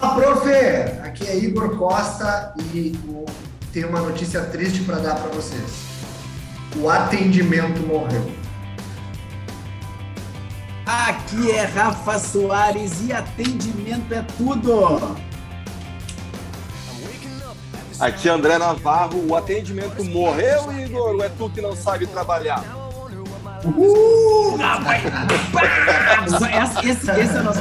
Fala, prof! Aqui é Igor Costa e tenho uma notícia triste para dar para vocês. O atendimento morreu. Aqui é Rafa Soares e atendimento é tudo. Aqui é André Navarro, o atendimento morreu, Igor, ou é tu que não sabe trabalhar? Uh, esse, esse, esse é o nosso.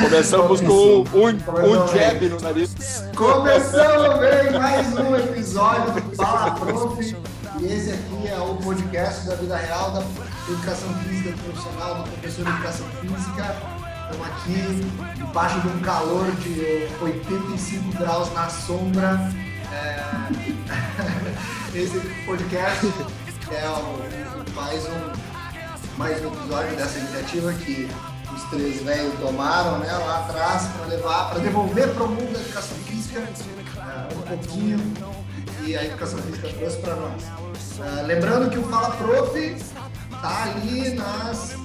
Começamos com um, um jab no nariz. Começando bem mais um episódio do Fala Prof. E esse aqui é o podcast da vida real da educação física profissional, do professor de educação física. Estamos aqui debaixo de um calor de 85 graus na sombra. É... Esse podcast é o, mais, um, mais um episódio dessa iniciativa que os três velhos tomaram né, lá atrás para levar, para devolver para o mundo da educação física uh, um pouquinho e a educação física trouxe para nós. Uh, lembrando que o Fala Prof tá ali nas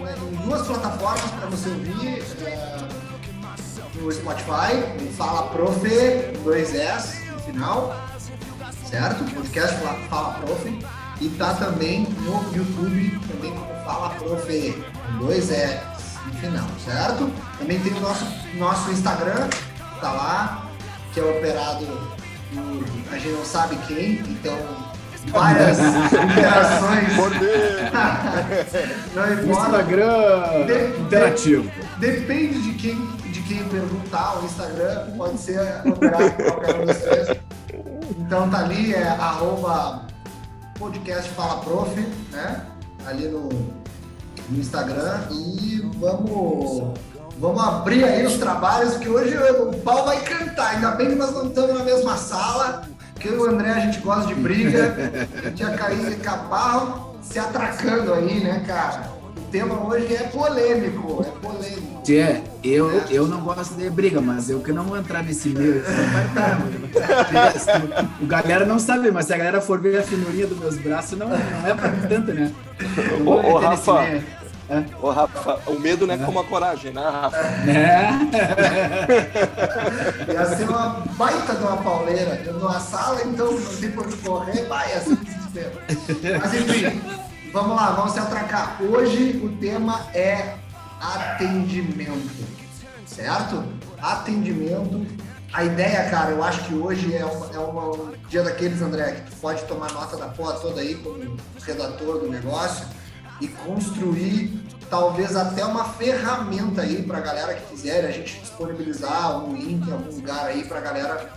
né, em duas plataformas para você ouvir. Uh, no Spotify, o Fala Prof, dois S no final, certo? Podcast Fala, Fala Prof. E tá também no YouTube, também como Fala Prof, com dois S no final, certo? Também tem o nosso, nosso Instagram, tá lá, que é operado por a gente não sabe quem, então várias interações. não importa. Instagram de, interativo. De, depende de quem, de quem perguntar, o Instagram pode ser operado por qualquer um dos três. Então tá ali, é arroba podcast Fala Prof, né? Ali no, no Instagram. E vamos, vamos abrir aí os trabalhos, que hoje o pau vai cantar. Ainda bem que nós não estamos na mesma sala, porque o André a gente gosta de briga. A gente ia cair caparro se atracando aí, né, cara? O tema hoje é polêmico, é polêmico. Tchê, eu, é. eu não gosto de briga, mas eu que não vou entrar nesse meio. o galera não sabe, mas se a galera for ver a finurinha dos meus braços, não, não é pra tanto, né? Ô, ô Rafa, é. Ô, Rafa, o medo não é, é como a coragem, né, Rafa? É. Ia ser uma baita de uma pauleira. Eu numa sala, então, não por correr, vai, ia ser desespero. Mas enfim, vamos lá, vamos se atracar. Hoje o tema é atendimento, certo? Atendimento. A ideia, cara, eu acho que hoje é, uma, é uma, um dia daqueles, André, que tu pode tomar nota da porra toda aí como redator do negócio e construir talvez até uma ferramenta aí para a galera que quiser, a gente disponibilizar um link em algum lugar aí para galera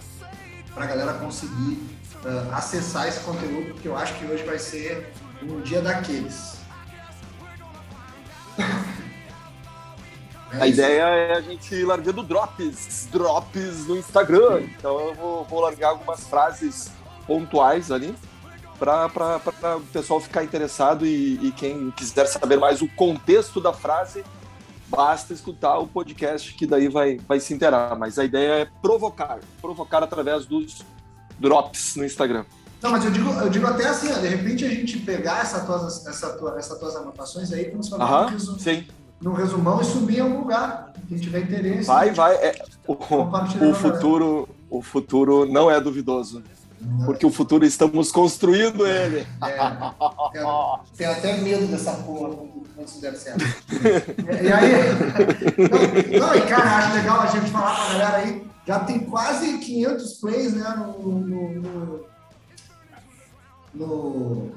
para galera conseguir uh, acessar esse conteúdo, porque eu acho que hoje vai ser um dia daqueles. É a ideia é a gente ir largando drops, drops no Instagram. Então eu vou, vou largar algumas frases pontuais ali para o pessoal ficar interessado e, e, quem quiser saber mais o contexto da frase, basta escutar o podcast que daí vai, vai se interar. Mas a ideia é provocar, provocar através dos drops no Instagram. Não, mas eu digo, eu digo até assim, ó, de repente a gente pegar essa tuas, essa tua, essas tuas anotações aí, transformar Aham, no, sim. no resumão e subir em algum lugar. Quem tiver interesse. Vai, vai. É, o, o futuro, o futuro não é duvidoso porque o futuro estamos construindo ele. É, tenho, tenho, até medo dessa porra quando isso der certo. E aí, não, não, e cara, acho legal a gente falar pra galera aí, já tem quase 500 plays né, no, no, no, no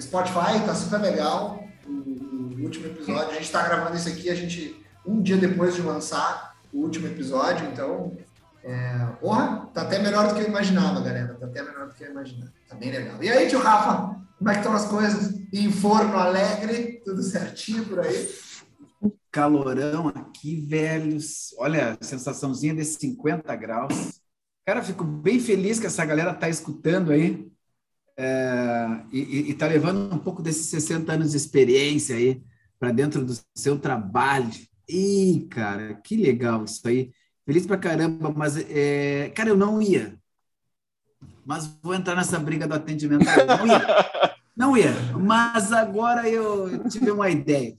Spotify, tá super legal o, o último episódio. A gente tá gravando isso aqui, a gente, um dia depois de lançar o último episódio, então é, porra, tá até melhor do que eu imaginava, galera. Tá até melhor do que eu imaginava. Tá bem legal. E aí, tio Rafa, como é que estão as coisas? Em forno alegre, tudo certinho por aí? Calorão aqui, velhos. Olha, sensaçãozinha desses 50 graus. Cara, fico bem feliz que essa galera tá escutando aí é, e, e tá levando um pouco desses 60 anos de experiência aí para dentro do seu trabalho. Ih, cara, que legal isso aí. Feliz pra caramba, mas, é, cara, eu não ia. Mas vou entrar nessa briga do atendimento. Não ia. Não ia, mas agora eu tive uma ideia.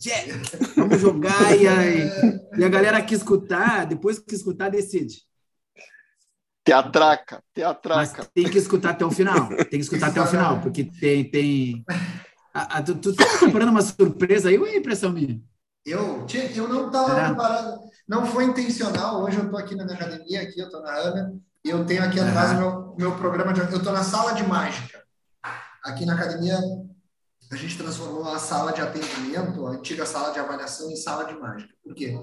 Vamos jogar e a, e a galera que escutar, depois que escutar, decide. Teatraca, teatraca. Mas tem que escutar até o final. Tem que escutar até o final, porque tem. tem... A, a, tu, tu tá preparando uma surpresa aí ou é impressão minha? Eu, eu não estava é. preparado, não foi intencional. Hoje eu estou aqui na minha academia, aqui eu estou na Ana, e eu tenho aqui atrás o meu, meu programa de. Eu estou na sala de mágica. Aqui na academia, a gente transformou a sala de atendimento, a antiga sala de avaliação, em sala de mágica. Por quê?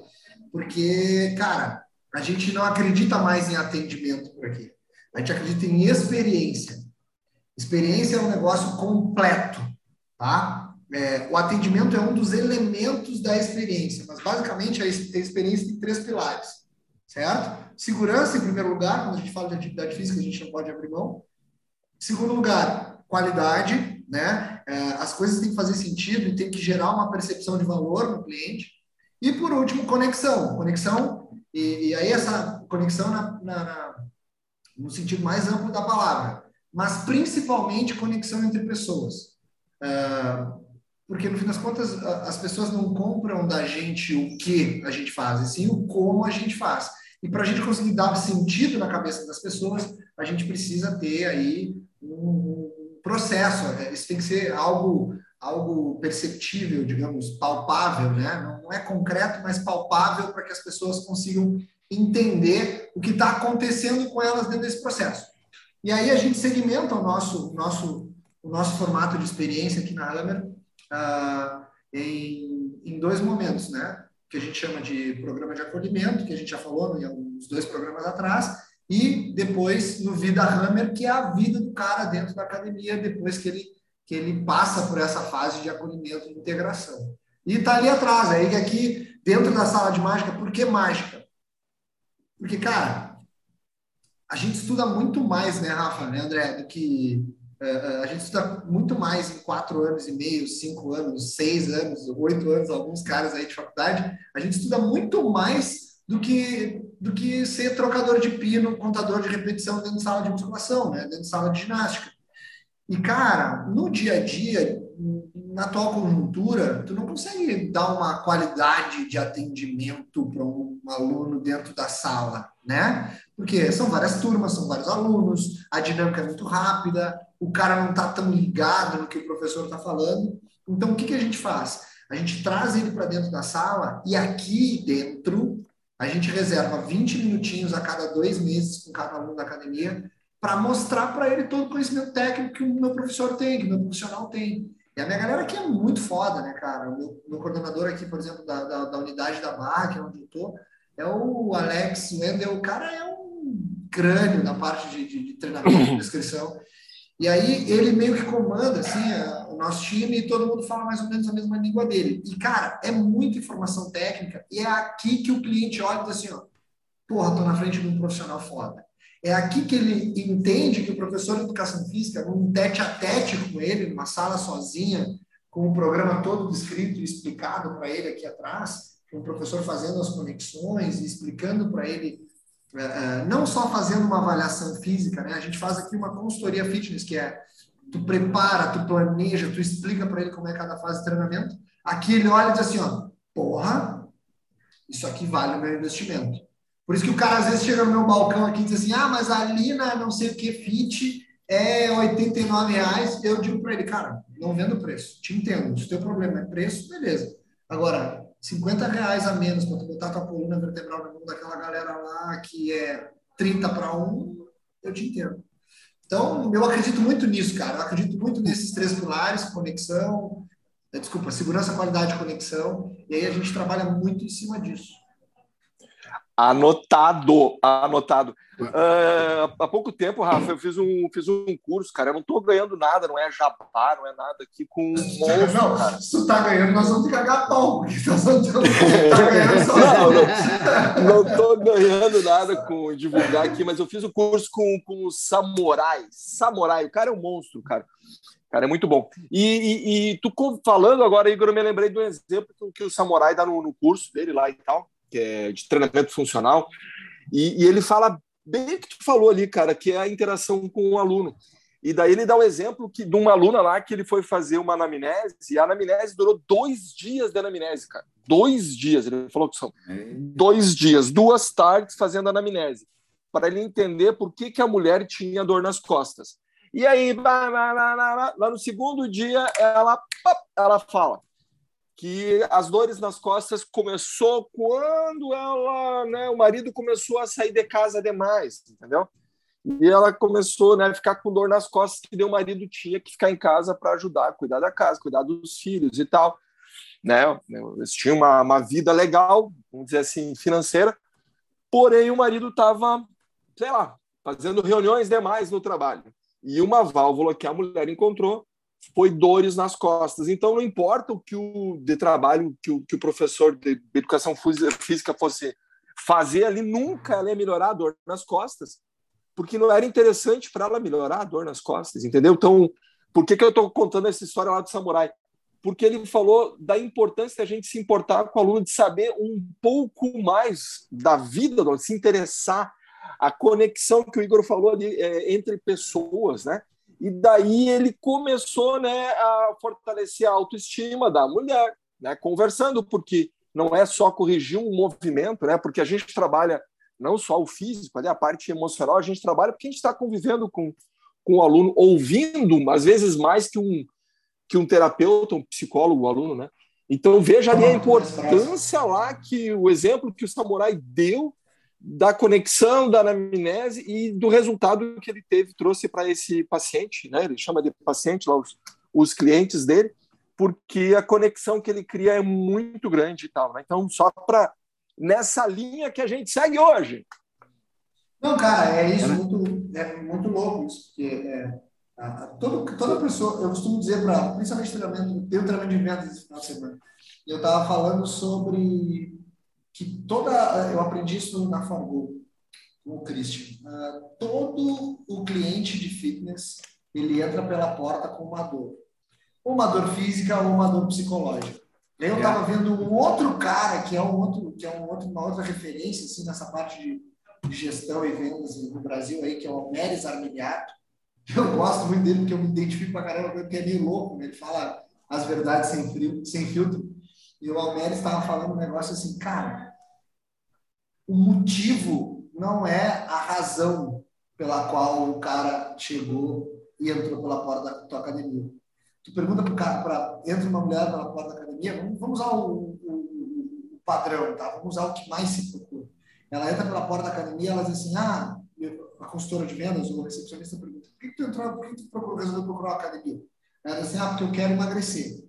Porque, cara, a gente não acredita mais em atendimento por aqui. A gente acredita em experiência. Experiência é um negócio completo, tá? É, o atendimento é um dos elementos da experiência, mas basicamente a experiência tem três pilares, certo? Segurança, em primeiro lugar, quando a gente fala de atividade física, a gente não pode abrir mão. Segundo lugar, qualidade, né? É, as coisas têm que fazer sentido e tem que gerar uma percepção de valor no cliente. E por último, conexão. Conexão e, e aí essa conexão na, na, na, no sentido mais amplo da palavra, mas principalmente conexão entre pessoas. Uh, porque no fim das contas as pessoas não compram da gente o que a gente faz, e sim o como a gente faz. E para a gente conseguir dar sentido na cabeça das pessoas, a gente precisa ter aí um, um processo. Né? Isso tem que ser algo algo perceptível, digamos, palpável, né? Não é concreto, mas palpável para que as pessoas consigam entender o que está acontecendo com elas dentro desse processo. E aí a gente segmenta o nosso, nosso, o nosso formato de experiência aqui na Hammer uh, em, em dois momentos, né? Que a gente chama de programa de acolhimento, que a gente já falou em alguns dois programas atrás, e depois no Vida Hammer, que é a vida do cara dentro da academia, depois que ele que ele passa por essa fase de acolhimento e integração. E está ali atrás, aí aqui dentro da sala de mágica, por que mágica? Porque, cara, a gente estuda muito mais, né, Rafa, né, André, do que. Uh, a gente estuda muito mais em quatro anos e meio, cinco anos, seis anos, oito anos, alguns caras aí de faculdade. A gente estuda muito mais do que do que ser trocador de pino, contador de repetição dentro de sala de musculação, né, dentro de sala de ginástica. E, cara, no dia a dia, na atual conjuntura, tu não consegue dar uma qualidade de atendimento para um aluno dentro da sala, né? Porque são várias turmas, são vários alunos, a dinâmica é muito rápida, o cara não está tão ligado no que o professor está falando. Então, o que, que a gente faz? A gente traz ele para dentro da sala e aqui dentro a gente reserva 20 minutinhos a cada dois meses com cada aluno da academia para mostrar para ele todo o conhecimento técnico que o meu professor tem, que o meu profissional tem. E a minha galera aqui é muito foda, né, cara? O meu, meu coordenador aqui, por exemplo, da, da, da, unidade da é onde eu tô, é o Alex Wendel. O cara é um crânio na parte de, de, de treinamento, de descrição. E aí ele meio que comanda assim, a, o nosso time e todo mundo fala mais ou menos a mesma língua dele. E, cara, é muita informação técnica e é aqui que o cliente olha e diz assim, ó, porra, tô na frente de um profissional foda. É aqui que ele entende que o professor de educação física, num tete a tete com ele, numa sala sozinha, com o programa todo descrito e explicado para ele aqui atrás, com o professor fazendo as conexões e explicando para ele, é, é, não só fazendo uma avaliação física, né? A gente faz aqui uma consultoria fitness, que é tu prepara, tu planeja, tu explica para ele como é cada fase de treinamento. Aqui ele olha e diz assim, ó, porra, isso aqui vale o meu investimento. Por isso que o cara às vezes chega no meu balcão aqui e diz assim: ah, mas ali na não sei o que fit é 89 reais. Eu digo para ele, cara, não vendo preço, te entendo. Se o teu problema é preço, beleza. Agora, 50 reais a menos para tu botar tua coluna vertebral na mão daquela galera lá que é 30 para 1, eu te entendo. Então, eu acredito muito nisso, cara. Eu acredito muito nesses três pilares: conexão, desculpa, segurança, qualidade e conexão. E aí a gente trabalha muito em cima disso. Anotado, anotado. Uh, há pouco tempo, Rafa, eu fiz um, fiz um curso, cara. Eu não estou ganhando nada, não é jabá, não é nada aqui com monstro, Não, cara. se tu tá ganhando, nós vamos te cagar pau, porque nós vamos tá ganhando só. Não, não, tô ganhando nada com divulgar aqui, mas eu fiz o um curso com, com o Samurai. Samurai, o cara é um monstro, cara. Cara, é muito bom. E, e, e tu falando agora, Igor, eu me lembrei do exemplo que o Samurai dá no, no curso dele lá e tal que é de treinamento funcional, e, e, ele fala bem o que tu falou ali, cara, que é a interação com o aluno. E daí ele dá um exemplo que, de uma aluna lá que ele foi fazer uma anamnese, e a anamnese durou dois dias de anamnese, cara. Dois dias. Ele falou que são dois dias, duas tardes fazendo anamnese, para ele entender por que, que a mulher tinha dor nas costas. E aí, lá, lá no segundo dia, ela, ela fala que as dores nas costas começou quando ela, né, o marido começou a sair de casa demais, entendeu? E ela começou né, a ficar com dor nas costas, que o marido tinha que ficar em casa para ajudar, cuidar da casa, cuidar dos filhos e tal. Né? Eles tinham uma, uma vida legal, vamos dizer assim, financeira, porém o marido estava, sei lá, fazendo reuniões demais no trabalho. E uma válvula que a mulher encontrou foi dores nas costas. Então, não importa o que o de trabalho que o, que o professor de educação física fosse fazer ali, nunca ela ia melhorar a dor nas costas, porque não era interessante para ela melhorar a dor nas costas, entendeu? Então, por que, que eu estou contando essa história lá do samurai? Porque ele falou da importância da gente se importar com o aluno, de saber um pouco mais da vida, de se interessar, a conexão que o Igor falou ali é, entre pessoas, né? E daí ele começou né, a fortalecer a autoestima da mulher, né, conversando, porque não é só corrigir um movimento, né, porque a gente trabalha não só o físico, ali, a parte emocional, a gente trabalha porque a gente está convivendo com, com o aluno, ouvindo, às vezes mais que um, que um terapeuta, um psicólogo, o aluno, né? Então veja ali a importância lá que o exemplo que o samurai deu da conexão da anamnese e do resultado que ele teve, trouxe para esse paciente, né? Ele chama de paciente lá os, os clientes dele, porque a conexão que ele cria é muito grande e tal. Né? Então, só para nessa linha que a gente segue hoje. Não, cara, é isso, muito, é muito louco isso, porque é, a, a, todo, toda pessoa, eu costumo dizer para, principalmente treinamento, um treinamento de vendas esse final de semana, eu estava falando sobre que toda. Eu aprendi isso na Fargo, com o Christian. Uh, todo o cliente de fitness ele entra pela porta com uma dor. Uma dor física ou uma dor psicológica. Eu estava vendo um outro cara que é um outro, que é um outro, uma outra referência assim nessa parte de, gestão e vendas no Brasil aí, que é o Meres Armiliato. Eu gosto muito dele porque eu me identifico pra caramba, porque é meio louco, né? ele fala as verdades sem, frio, sem filtro. E o Almeida estava falando um negócio assim, cara, o motivo não é a razão pela qual o cara chegou e entrou pela porta da tua academia. Tu pergunta para o cara, pra, entra uma mulher pela porta da academia, vamos, vamos usar o, o, o, padrão, tá? Vamos usar o que mais se procura. Ela entra pela porta da academia, ela diz assim, ah, a consultora de vendas ou a recepcionista pergunta, por que, tu entrou, por que tu procurou, resolveu procurar a academia? Ela diz assim, ah, porque eu quero emagrecer.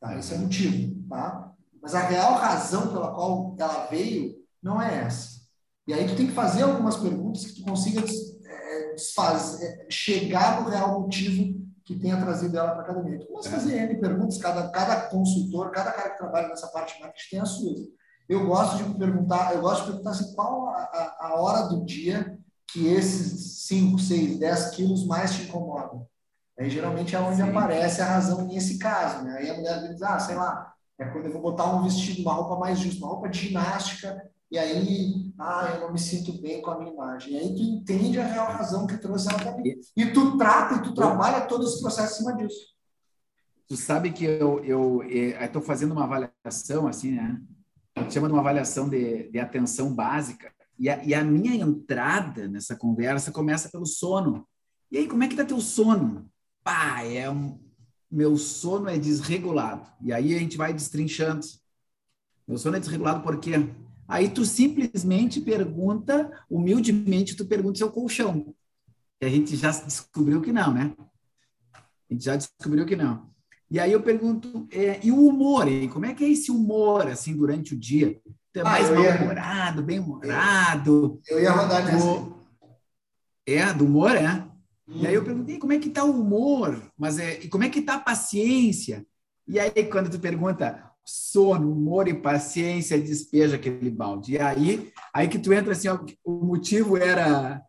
Tá, esse é o motivo, tá? Mas a real razão pela qual ela veio não é essa. E aí tu tem que fazer algumas perguntas que tu consiga é, desfazer, é, chegar no real motivo que tenha trazido ela para a academia. Tu começa a fazer N perguntas, cada, cada consultor, cada cara que trabalha nessa parte de marketing tem as suas. Eu gosto de perguntar, eu gosto de perguntar assim, qual a, a hora do dia que esses 5, 6, 10 quilos mais te incomodam. Aí geralmente é onde Sim. aparece a razão nesse caso, né? Aí a mulher diz, ah, sei lá, é quando eu vou botar um vestido, uma roupa mais justa, uma roupa de ginástica, e aí, ah, eu não me sinto bem com a minha imagem. E aí tu entende a real razão que trouxe ela para mim. E tu trata e tu trabalha todo esse processo em cima disso. Tu sabe que eu eu estou fazendo uma avaliação assim, né? Chama de uma avaliação de, de atenção básica. E a, e a minha entrada nessa conversa começa pelo sono. E aí, como é que tá teu sono? pá, é um, meu sono é desregulado. E aí a gente vai destrinchando. Meu sono é desregulado por quê? Aí tu simplesmente pergunta, humildemente, tu pergunta seu colchão. Que a gente já descobriu que não, né? A gente já descobriu que não. E aí eu pergunto, é, e o humor, hein? Como é que é esse humor, assim, durante o dia? Tu é ah, mais mal-humorado, bem-humorado? Eu, eu ia rodar nessa. É, do humor, é? E aí eu perguntei como é que está o humor, mas é, e como é que está a paciência? E aí quando tu pergunta sono, humor e paciência, despeja aquele balde. E aí, aí que tu entra assim, ó, o motivo era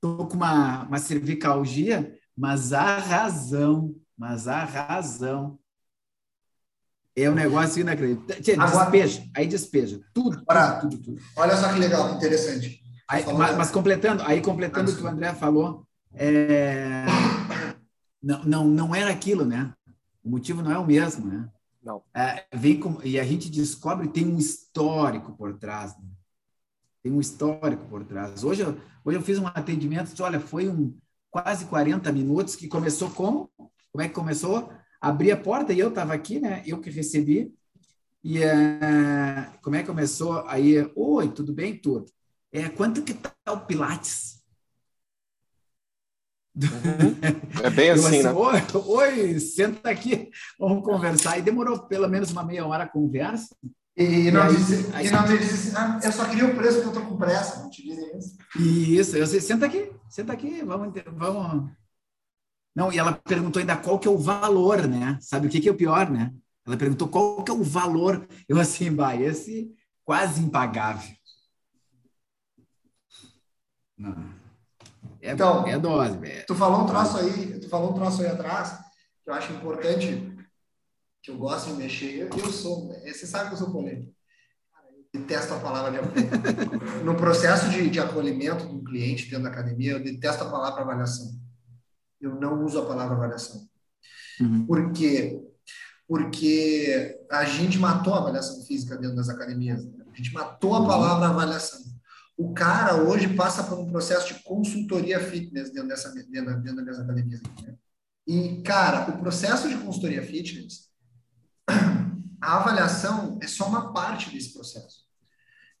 tô com uma, uma cervicalgia, mas a razão, mas a razão é um negócio inacreditável. Despeja, aí despeja. Tudo, Para, tudo, tudo, tudo. Olha só que legal, interessante. Aí, mas, mas, completando, aí completando o que o André falou, é, não, não, não era aquilo, né? O motivo não é o mesmo, né? Não. É, vem com, e a gente descobre tem um histórico por trás. Né? Tem um histórico por trás. Hoje, eu, hoje eu fiz um atendimento, olha, foi um quase 40 minutos que começou como? Como é que começou? Abri a porta e eu estava aqui, né? Eu que recebi. E uh, como é que começou? Aí, oi, tudo bem? Tudo. É, quanto que tá o Pilates? Uhum. É bem assim, assim, né? Oi, oi, senta aqui, vamos conversar. E demorou pelo menos uma meia hora a conversa. E, não, aí, disse, aí, e não me disse, ah, eu só queria o preço porque eu estou com pressa, não te dizem isso. Isso, eu disse, senta aqui, senta aqui, vamos, vamos. Não, e ela perguntou ainda qual que é o valor, né? Sabe o que, que é o pior, né? Ela perguntou qual que é o valor. Eu assim, vai, esse quase impagável. Não. É, então, é dose. É. Tu falou um troço aí, tu falou um troço aí atrás, que eu acho importante, que eu gosto de mexer. Eu, sou, você sabe que eu sou polêmico. Eu detesto a palavra de acolhimento. no processo de, de acolhimento do cliente dentro da academia, eu detesto a palavra avaliação. Eu não uso a palavra avaliação. Uhum. Por quê? Porque a gente matou a avaliação física dentro das academias. Né? A gente matou a uhum. palavra avaliação o cara hoje passa por um processo de consultoria fitness dentro dessa dentro, dentro das academias. Aqui, né? E, cara, o processo de consultoria fitness, a avaliação é só uma parte desse processo.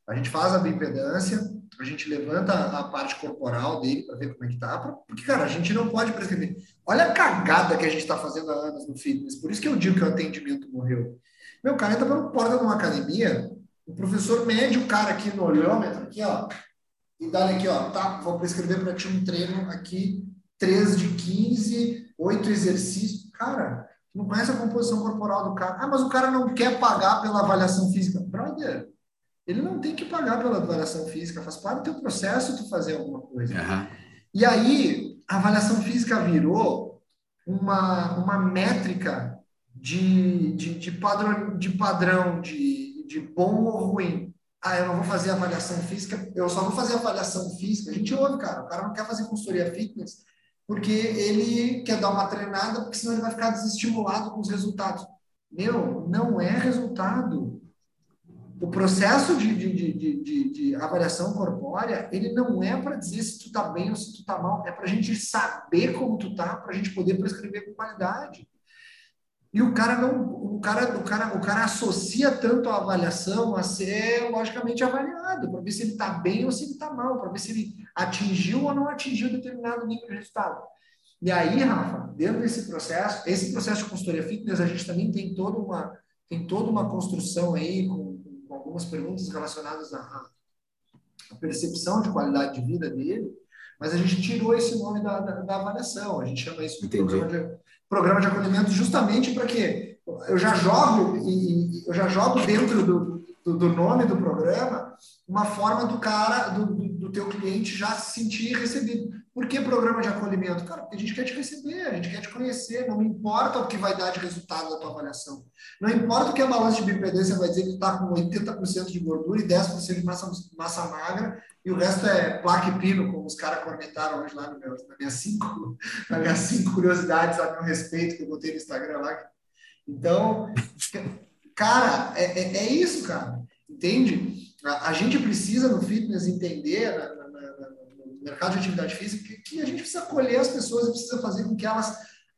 A gente faz a bioimpedância, a gente levanta a parte corporal dele para ver como é que tá, porque, cara, a gente não pode prescrever. Olha a cagada que a gente está fazendo há anos no fitness, por isso que eu digo que o atendimento morreu. Meu, cara entra pela porta de uma academia, o professor mede o cara aqui no olhômetro, aqui, ó, e dá aqui, ó, tá, vou prescrever para ti um treino aqui, 3 de 15, 8 exercícios. Cara, tu não conhece a composição corporal do cara. Ah, mas o cara não quer pagar pela avaliação física. Brother, ele não tem que pagar pela avaliação física, faz parte do teu processo tu fazer alguma coisa. Uhum. E aí, a avaliação física virou uma, uma métrica de, de, de, padrão, de padrão de de bom ou ruim. Ah, eu não vou fazer avaliação física, eu só vou fazer avaliação física. A gente ouve, cara, o cara não quer fazer consultoria fitness porque ele quer dar uma treinada, porque senão ele vai ficar desestimulado com os resultados. Meu, não é resultado. O processo de, de, de, de, avaliação corpórea, ele não é para dizer se tu tá bem ou se tu tá mal, é para a gente saber como tu tá, para a gente poder prescrever com qualidade. E o cara não, o cara, o cara, o cara associa tanto a avaliação a ser logicamente avaliado, para ver se ele está bem ou se ele está mal, para ver se ele atingiu ou não atingiu determinado nível de resultado. E aí, Rafa, dentro desse processo, esse processo de consultoria fitness, a gente também tem toda uma, tem toda uma construção aí com, com algumas perguntas relacionadas à, à, percepção de qualidade de vida dele, mas a gente tirou esse nome da, da, da avaliação, a gente chama isso de programa de, programa de acolhimento justamente para que eu já jogo e eu já jogo dentro do, do, do, nome do programa uma forma do cara, do, do, teu cliente já se sentir recebido. Por que programa de acolhimento? Cara, porque a gente quer te receber, a gente quer te conhecer, não importa o que vai dar de resultado da tua avaliação. Não importa o que a balança de bioimpedância vai dizer que está com 80% de gordura e 10% de massa, massa magra e o resto é placa e pino, como os caras comentaram hoje lá no meu, na minhas cinco, na minhas cinco curiosidades a meu respeito que eu botei no Instagram lá. Então, cara, é, é, é isso, cara. Entende? A, a, gente precisa no fitness entender, na, na, na, no mercado de atividade física, que, que, a gente precisa acolher as pessoas e precisa fazer com que elas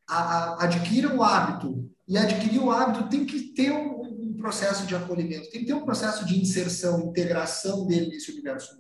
a, a, adquiram o hábito. E adquirir o hábito tem que ter um, um processo de acolhimento, tem que ter um processo de inserção, integração dele nesse universo.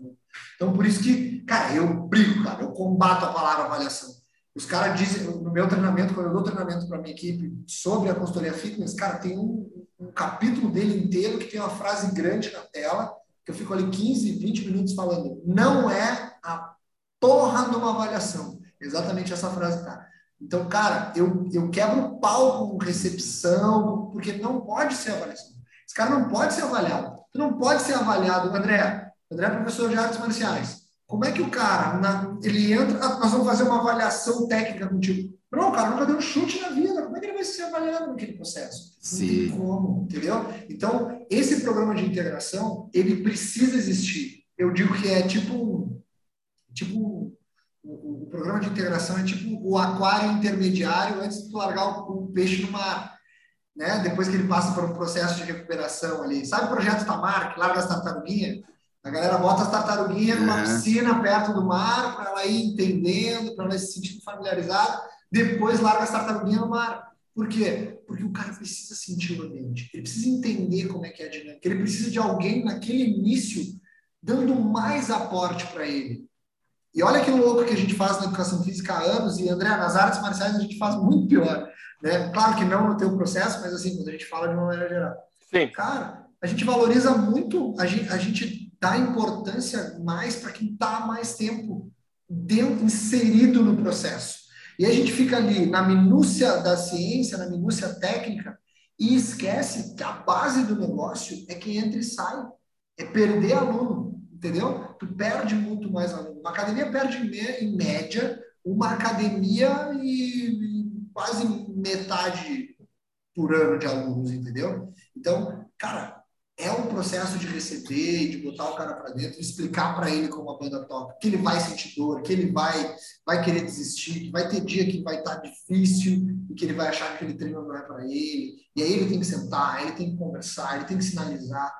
Então, por isso que, cara, eu brigo, cara, eu combato a palavra avaliação. Os caras dizem, no meu treinamento, quando eu dou treinamento para minha equipe sobre a consultoria fitness, cara, tem um, um, capítulo dele inteiro que tem uma frase grande na tela, que eu fico ali 15, 20 minutos falando. Não é a porra de uma avaliação. Exatamente essa frase, tá? Então, cara, eu, eu quebro o pau com recepção, porque não pode ser avaliação. Esse cara não pode ser avaliado. Tu não pode ser avaliado, André. André é professor de artes marciais. Como é que o cara, na, ele entra, ah, nós vamos fazer uma avaliação técnica contigo. Não, o cara nunca deu um chute na vida. Como é que ele vai ser avaliado naquele processo? Sim. Não tem como, entendeu? Então, esse programa de integração, ele precisa existir. Eu digo que é tipo, tipo o, o, programa de integração é tipo o aquário intermediário antes de tu largar o, o, peixe no mar, né? Depois que ele passa por um processo de recuperação ali. Sabe o projeto Tamar, que larga as tartaruguinhas? A galera bota as tartaruguinhas numa é. piscina perto do mar para ela ir entendendo, para ela se sentindo familiarizada. Depois larga as tartaruguinhas no mar. Por quê? Porque o cara precisa sentir o ambiente, ele precisa entender como é que é a dinâmica, ele precisa de alguém naquele início dando mais aporte para ele. E olha que louco que a gente faz na educação física há anos, e André, nas artes marciais a gente faz muito pior. Né? Claro que não no teu processo, mas assim, quando a gente fala de uma maneira geral. Sim. Cara, a gente valoriza muito, a gente, a gente dá importância mais para quem está mais tempo dentro, inserido no processo. E a gente fica ali na minúcia da ciência, na minúcia técnica, e esquece que a base do negócio é quem entra e sai. É perder aluno, entendeu? Tu perde muito mais aluno. Uma academia perde, em média, uma academia e quase metade por ano de alunos, entendeu? Então, cara, é um processo de receber, de botar o cara para dentro, explicar para ele como a banda toca, que ele vai sentir dor, que ele vai vai querer desistir, que vai ter dia que vai estar tá difícil e que ele vai achar que aquele treino não é para ele. E aí ele tem que sentar, ele tem que conversar, ele tem que sinalizar.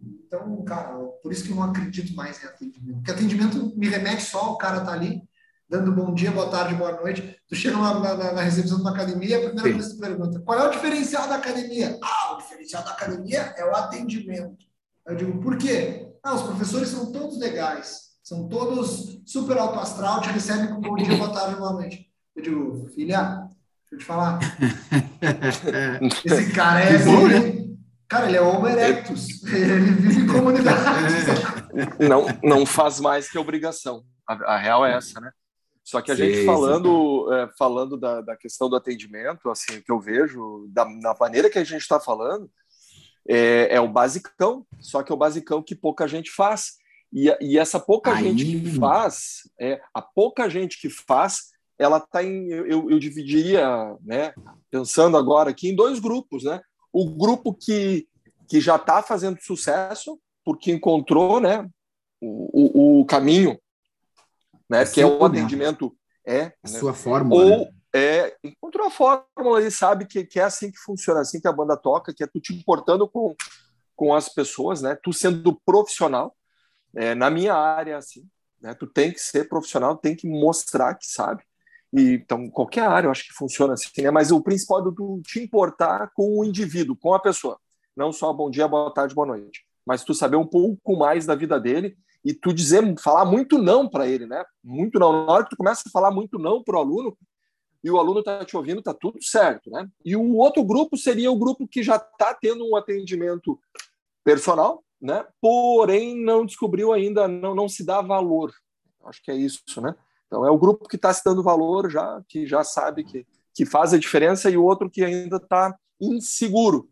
Então, cara, por isso que eu não acredito mais em atendimento. Porque atendimento me remete só o cara tá ali dando bom dia, boa tarde, boa noite. Tu chega na, na, na recepção de uma academia, a primeira Sim. coisa que tu pergunta, qual é o diferencial da academia? Ah, o diferencial da academia é o atendimento. Eu digo, por quê? Ah, os professores são todos legais, são todos super alto astral, te recebem com bom dia, boa tarde, boa noite. Eu digo, filha, deixa eu te falar. Esse cara é... Ele, cara, ele é Homo erectus. Ele vive em comunidade. Não, não faz mais que obrigação. A, a real é essa, né? Só que a sim, gente falando, é, falando da, da, questão do atendimento, assim, que eu vejo, da, na maneira que a gente está falando, é, é, o basicão, só que é o basicão que pouca gente faz. E, e essa pouca gente que faz, é, a pouca gente que faz, ela está em, eu, eu dividiria, né, pensando agora aqui, em dois grupos, né? O grupo que, que já está fazendo sucesso, porque encontrou, né, o, o, o caminho né? que é o atendimento é a né? sua fórmula. Ou né? é encontrou a fórmula, ele sabe que, que é assim que funciona, assim que a banda toca, que é tu te importando com, com as pessoas, né? Tu sendo profissional, é, na minha área assim, né? Tu tem que ser profissional, tem que mostrar que sabe. E, então, qualquer área eu acho que funciona assim, né? Mas o principal é tu te importar com o indivíduo, com a pessoa. Não só bom dia, boa tarde, boa noite. Mas tu saber um pouco mais da vida dele e tu dizer, falar muito não para ele, né? Muito não. Na hora que tu começa a falar muito não para o aluno, e o aluno está te ouvindo, está tudo certo, né? E o outro grupo seria o grupo que já está tendo um atendimento personal, né? Porém, não descobriu ainda, não, não se dá valor. Acho que é isso, né? Então, é o grupo que está se dando valor já, que já sabe que, que faz a diferença, e o outro que ainda está inseguro.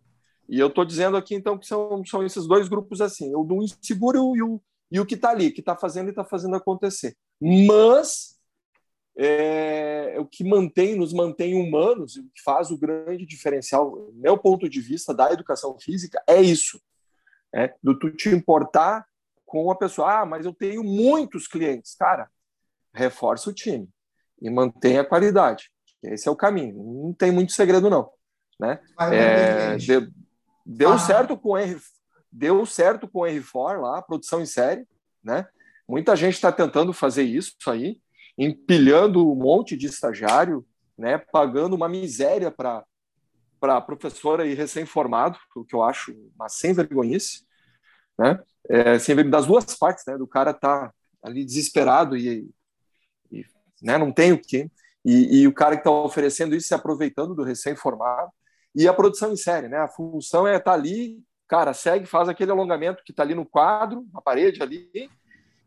E eu estou dizendo aqui, então, que são, são esses dois grupos assim, o do inseguro e o, e o que está ali, que está fazendo e está fazendo acontecer. Mas é, o que mantém, nos mantém humanos, o que faz o grande diferencial, meu ponto de vista da educação física, é isso. É, do tu te importar com a pessoa. Ah, mas eu tenho muitos clientes. Cara, reforça o time e mantenha a qualidade. Esse é o caminho. Não tem muito segredo, não. Né? É, deu, deu ah. certo com o R, deu certo com o R4 lá, produção em série, né? Muita gente está tentando fazer isso aí, empilhando um monte de estagiário, né? Pagando uma miséria para para professora e recém-formado, o que eu acho uma sem vergonhice, né? É, sem das duas partes, né? Do cara tá ali desesperado e, e né? Não tem o que e, e o cara que está oferecendo isso se aproveitando do recém-formado e a produção em série, né? A função é estar tá ali cara, segue, faz aquele alongamento que está ali no quadro, na parede ali,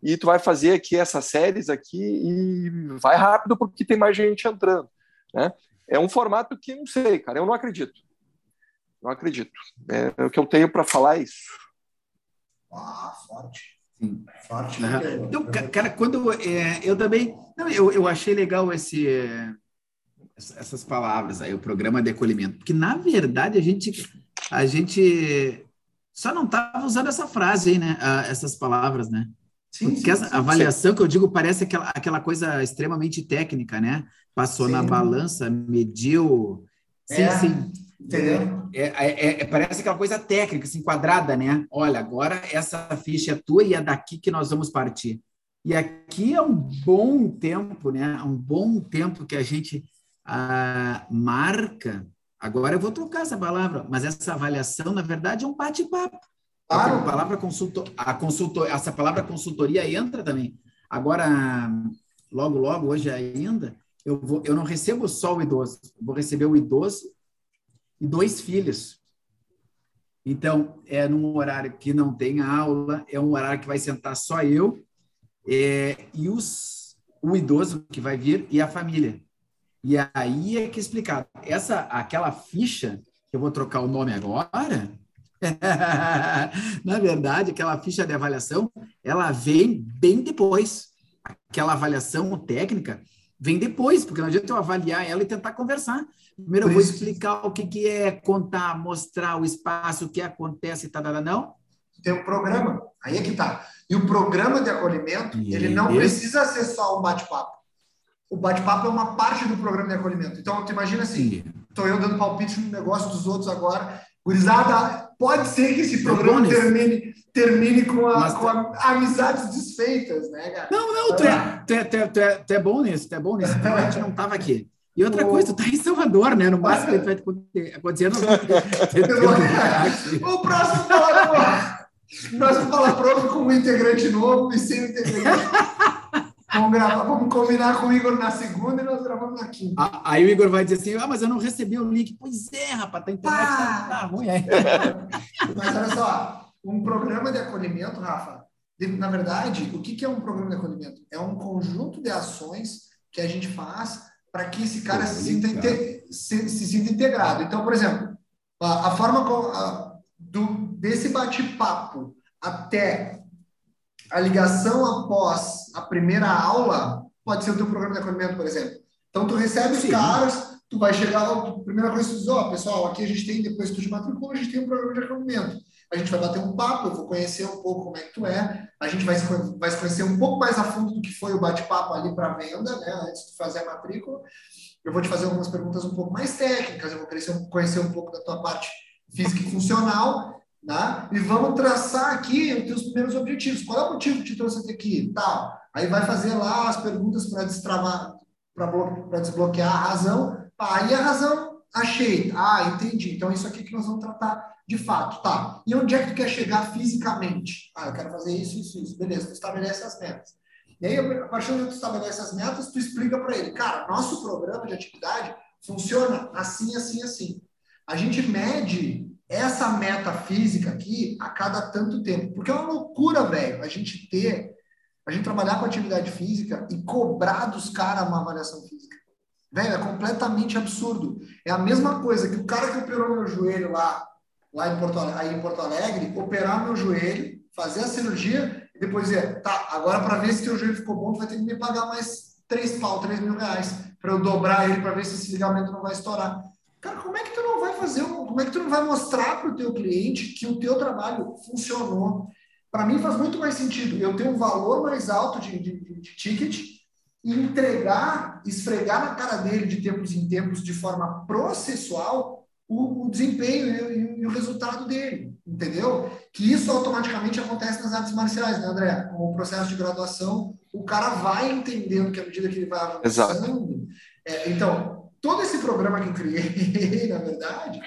e tu vai fazer aqui essas séries aqui e vai rápido porque tem mais gente entrando, né? É um formato que não sei, cara, eu não acredito. Não acredito. É, o que eu tenho para falar é isso. Ah, forte. Sim. Forte. Uhum. Então, cara, quando é, eu também, não, eu, eu achei legal esse essas palavras aí, o programa de acolhimento, porque na verdade a gente a gente só não estava usando essa frase aí, né? Ah, essas palavras, né? Sim, Porque sim, essa sim, avaliação que eu digo parece aquela, aquela coisa extremamente técnica, né? Passou na balança, mediu. Sim, é, sim. Entendeu? É, é, é, é, parece aquela coisa técnica, assim, quadrada, né? Olha, agora essa ficha é tua e é daqui que nós vamos partir. E aqui é um bom tempo, né? Um bom tempo que a gente ah, marca. Agora eu vou trocar essa palavra, mas essa avaliação, na verdade, é um bate-papo. Claro. A palavra consultor, a consultor, essa palavra consultoria entra também. Agora, logo, logo, hoje ainda, eu, vou, eu não recebo só o idoso, vou receber o idoso e dois filhos. Então, é num horário que não tem aula, é um horário que vai sentar só eu é, e os, o idoso que vai vir e a família. E aí é que é explicado. Essa, aquela ficha, que eu vou trocar o nome agora, Na verdade, aquela ficha de avaliação, ela vem bem depois. Aquela avaliação técnica vem depois, porque não adianta eu avaliar ela e tentar conversar. Primeiro eu vou explicar o que, que é contar, mostrar o espaço, o que acontece, tá, não? Tem um programa, aí é que tá. E o programa de acolhimento, ele não precisa ser só um bate-papo. O bate-papo é uma parte do programa de acolhimento. Então, tu imagina assim, estou eu dando palpite no negócio dos outros agora, Gurizada, pode ser que esse programa termine, termine com, a, Mas, com a, amizades desfeitas, né, cara? Não, não, tu é, tu é, tu é, tu é, tu é bom nisso, tu é bom nisso, a gente não estava aqui. E outra o... coisa, tu tá em Salvador, né? No máximo que vai acontecer. Não... o próximo fala, próximo fala pronto com um integrante novo e sem integrante. Vamos gravar, vamos combinar com o Igor na segunda e nós gravamos na quinta. Aí o Igor vai dizer assim: ah, mas eu não recebi o link. Pois é, rapaz, tá internet tá, tá ruim aí. mas olha só, um programa de acolhimento, Rafa, na verdade, o que é um programa de acolhimento? É um conjunto de ações que a gente faz para que esse cara se, sinta se, se, sinta integrado. Então, por exemplo, a, a forma com, a, do, desse bate-papo até a ligação após a primeira aula pode ser o teu programa de acolhimento, por exemplo. Então, tu recebe os caras, tu vai chegar lá, a primeira coisa que tu diz, ó, oh, pessoal, aqui a gente tem, depois que tu te matricula, a gente tem um programa de acolhimento. A gente vai bater um papo, eu vou conhecer um pouco como é que tu é, a gente vai se, vai se conhecer um pouco mais a fundo do que foi o bate-papo ali para venda, né, antes de fazer a matrícula. Eu vou te fazer algumas perguntas um pouco mais técnicas, eu vou conhecer um pouco da tua parte física e funcional, Tá? E vamos traçar aqui os teus primeiros objetivos. Qual é o motivo que te trouxe até aqui? Tal. Aí vai fazer lá as perguntas para destravar, para desbloquear a razão. Aí a razão, achei. Ah, entendi. Então isso aqui que nós vamos tratar de fato. Tá. E onde é que tu quer chegar fisicamente? Ah, eu quero fazer isso, isso, isso. Beleza, tu estabelece as metas. E aí, a partir do que tu estabelece as metas, tu explica para ele, cara, nosso programa de atividade funciona assim, assim, assim. A gente mede essa meta física aqui a cada tanto tempo. Porque é uma loucura, velho, a gente ter, a gente trabalhar com atividade física e cobrar dos caras uma avaliação física. Velho, é completamente absurdo. É a mesma coisa que o cara que operou meu joelho lá, lá em Porto, aí em Porto Alegre, operar meu joelho, fazer a cirurgia e depois dizer, tá, agora para ver se teu joelho ficou bom, tu vai ter que me pagar mais três pau, três mil reais para eu dobrar ele para ver se esse ligamento não vai estourar. Cara, como é que tu não vai fazer, como é que tu não vai mostrar para o teu cliente que o teu trabalho funcionou? Para mim faz muito mais sentido eu ter um valor mais alto de, de, de ticket e entregar, esfregar na cara dele de tempos em tempos, de forma processual, o, o desempenho e, e, o resultado dele, entendeu? Que isso automaticamente acontece nas artes marciais, né, André? Com o processo de graduação, o cara vai entendendo que à medida que ele vai avançando. É, então, todo esse programa que eu criei, na verdade,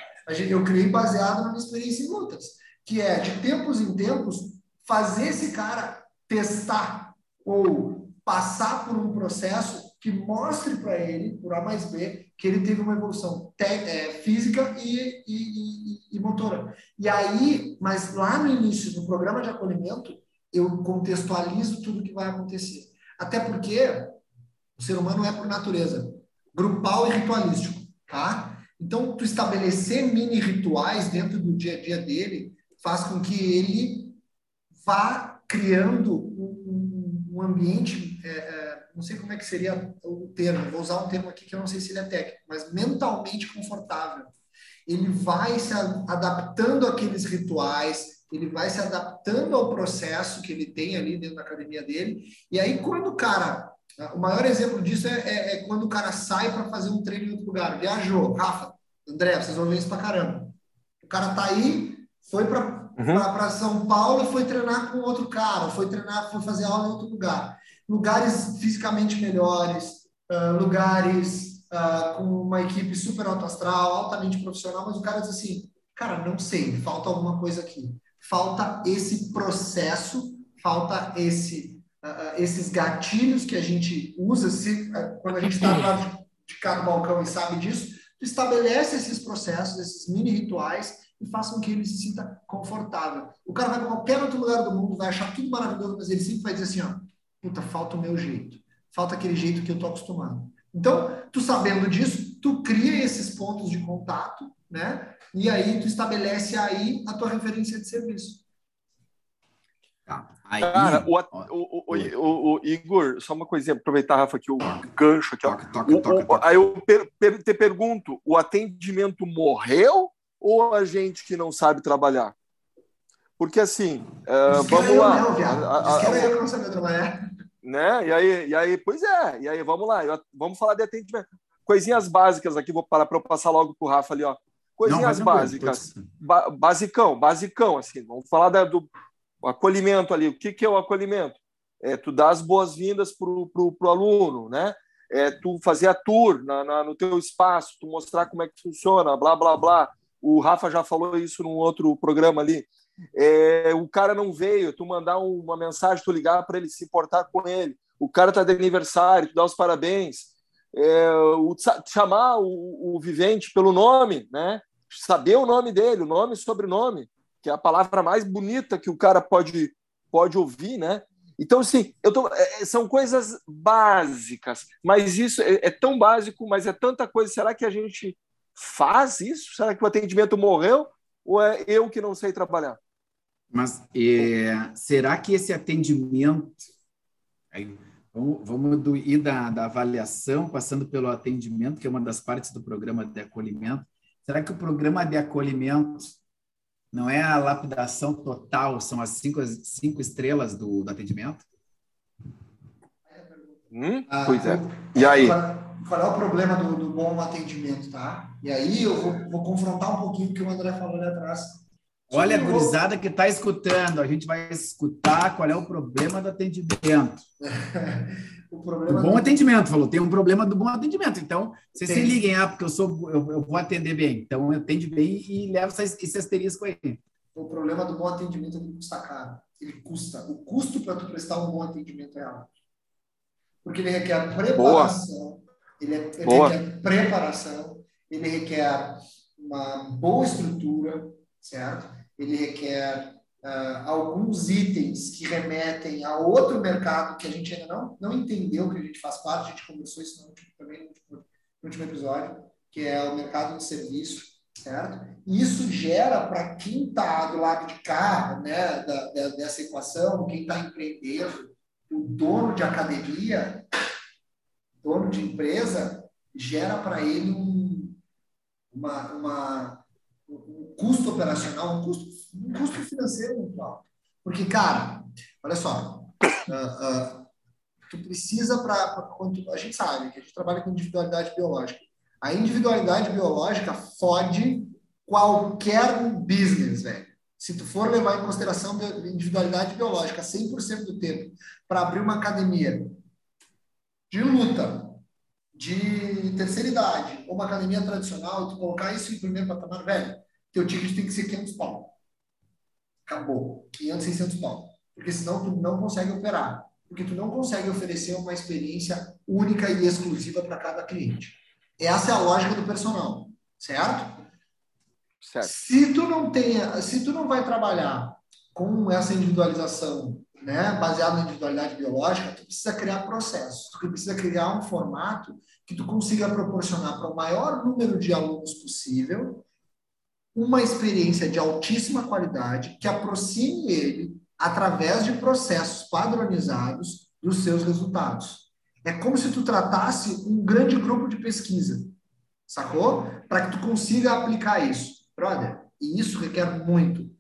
eu criei baseado na minha experiência em lutas, que é, de tempos em tempos, fazer esse cara testar ou passar por um processo que mostre para ele, por A mais B, que ele teve uma evolução é, física e, e, e, e, motora. E aí, mas lá no início do programa de acolhimento, eu contextualizo tudo que vai acontecer. Até porque o ser humano é por natureza grupal e ritualístico, tá? Então, tu estabelecer mini rituais dentro do dia a dia dele faz com que ele vá criando um, um ambiente, é, é, não sei como é que seria o termo, vou usar um termo aqui que eu não sei se ele é técnico, mas mentalmente confortável. Ele vai se adaptando àqueles rituais, ele vai se adaptando ao processo que ele tem ali dentro da academia dele. E aí, quando o cara. O maior exemplo disso é, é, é quando o cara sai para fazer um treino em outro lugar. Viajou. Rafa, André, vocês vão ver isso pra caramba. O cara tá aí, foi para uhum. São Paulo e foi treinar com outro cara, foi treinar, foi fazer aula em outro lugar. Lugares fisicamente melhores, uh, lugares uh, com uma equipe super alto astral, altamente profissional, mas o cara diz assim, cara, não sei, falta alguma coisa aqui falta esse processo, falta esse, uh, esses gatilhos que a gente usa, se, uh, quando a gente está do lado de, de cá do balcão e sabe disso, estabelece esses processos, esses mini rituais e faça com que ele se sinta confortável. O cara vai para qualquer outro lugar do mundo, vai achar tudo maravilhoso, mas ele sempre vai dizer assim, ó, puta, falta o meu jeito, falta aquele jeito que eu tô acostumado. Então, tu sabendo disso, tu cria esses pontos de contato, né? E aí tu estabelece aí a tua referência de serviço. Tá. Aí, Cara, o, o, o, o, Igor, só uma coisinha, aproveitar, Rafa, aqui o gancho aqui. Toca, toca, toca, aí eu per, per, te pergunto: o atendimento morreu ou a gente que não sabe trabalhar? Porque assim, uh, vamos lá. Não, viado. A, eu não sabia trabalhar. Né? E aí, e aí, pois é, e aí vamos lá, vamos falar de atendimento. Coisinhas básicas aqui, vou parar para eu passar logo para o Rafa ali, ó. Coisinhas não, básicas. Ba basicão, basicão, assim. Vamos falar da, do acolhimento ali. O que, que é o acolhimento? É tu dar as boas-vindas para o aluno, né? É tu fazer a tour na, na, no teu espaço, tu mostrar como é que funciona, blá, blá, blá. O Rafa já falou isso num outro programa ali. É, o cara não veio, tu mandar uma mensagem, tu ligar para ele se importar com ele. O cara tá de aniversário, tu dá os parabéns. É, o, chamar o, o, vivente pelo nome, né? saber o nome dele, o nome e sobrenome, que é a palavra mais bonita que o cara pode, pode ouvir, né? Então, assim, eu tô, é, é, são coisas básicas, mas isso é, é, tão básico, mas é tanta coisa. Será que a gente faz isso? Será que o atendimento morreu? Ou é eu que não sei trabalhar? Mas é, será que esse atendimento. Aí, vamos, vamos do, ir da, da avaliação, passando pelo atendimento, que é uma das partes do programa de acolhimento. Será que o programa de acolhimento não é a lapidação total, são as cinco, cinco estrelas do, do atendimento? Hum? Ah, pois é. E aí? Qual, é o problema do, do, bom atendimento, tá? E aí eu vou, vou, confrontar um pouquinho o que o André falou ali atrás. Olha, a gurizada que está escutando, a gente vai escutar qual é o problema do atendimento. o problema bom do... atendimento, falou. Tem um problema do bom atendimento. Então, vocês tem. se liguem, ah, porque eu sou, eu, eu, vou atender bem. Então, eu atende bem e levo esse asterisco aí. O problema do bom atendimento é que custa caro. Ele custa. O custo para tu prestar um bom atendimento é alto. Porque ele requer preparação. Ele, é, ele requer preparação. Ele requer uma boa estrutura, certo? Ele requer uh, alguns itens que remetem a outro mercado que a gente ainda não, não entendeu que a gente faz parte, a gente conversou isso no último, também no último, no último episódio, que é o mercado de serviço, certo? E isso gera para quem está do lado de cá, né, da, da, dessa equação, quem está empreendendo, o dono de academia, dono de empresa, gera para ele um, uma, uma, um custo operacional, um custo um custo financeiro muito alto. Porque, cara, olha só, uh, uh, tu precisa para. A gente sabe que a gente trabalha com individualidade biológica. A individualidade biológica fode qualquer business, velho. Se tu for levar em consideração individualidade biológica 100% do tempo para abrir uma academia de luta, de terceira idade, ou uma academia tradicional, tu colocar isso em primeiro patamar, velho, teu ticket tem que ser 500 pau. Acabou. 500, 600 pau. Porque senão tu não consegue operar. Porque tu não consegue oferecer uma experiência única e exclusiva para cada cliente. Essa é a lógica do personal, certo? certo? Se tu não tenha, se tu não vai trabalhar com essa individualização, né, baseado na individualidade biológica, tu precisa criar processos, tu precisa criar um formato que tu consiga proporcionar para o maior número de alunos possível uma experiência de altíssima qualidade que aproxime ele, através de processos padronizados, dos seus resultados. É como se tu tratasse um grande grupo de pesquisa, sacou? Para que tu consiga aplicar isso. Brother, e isso requer muito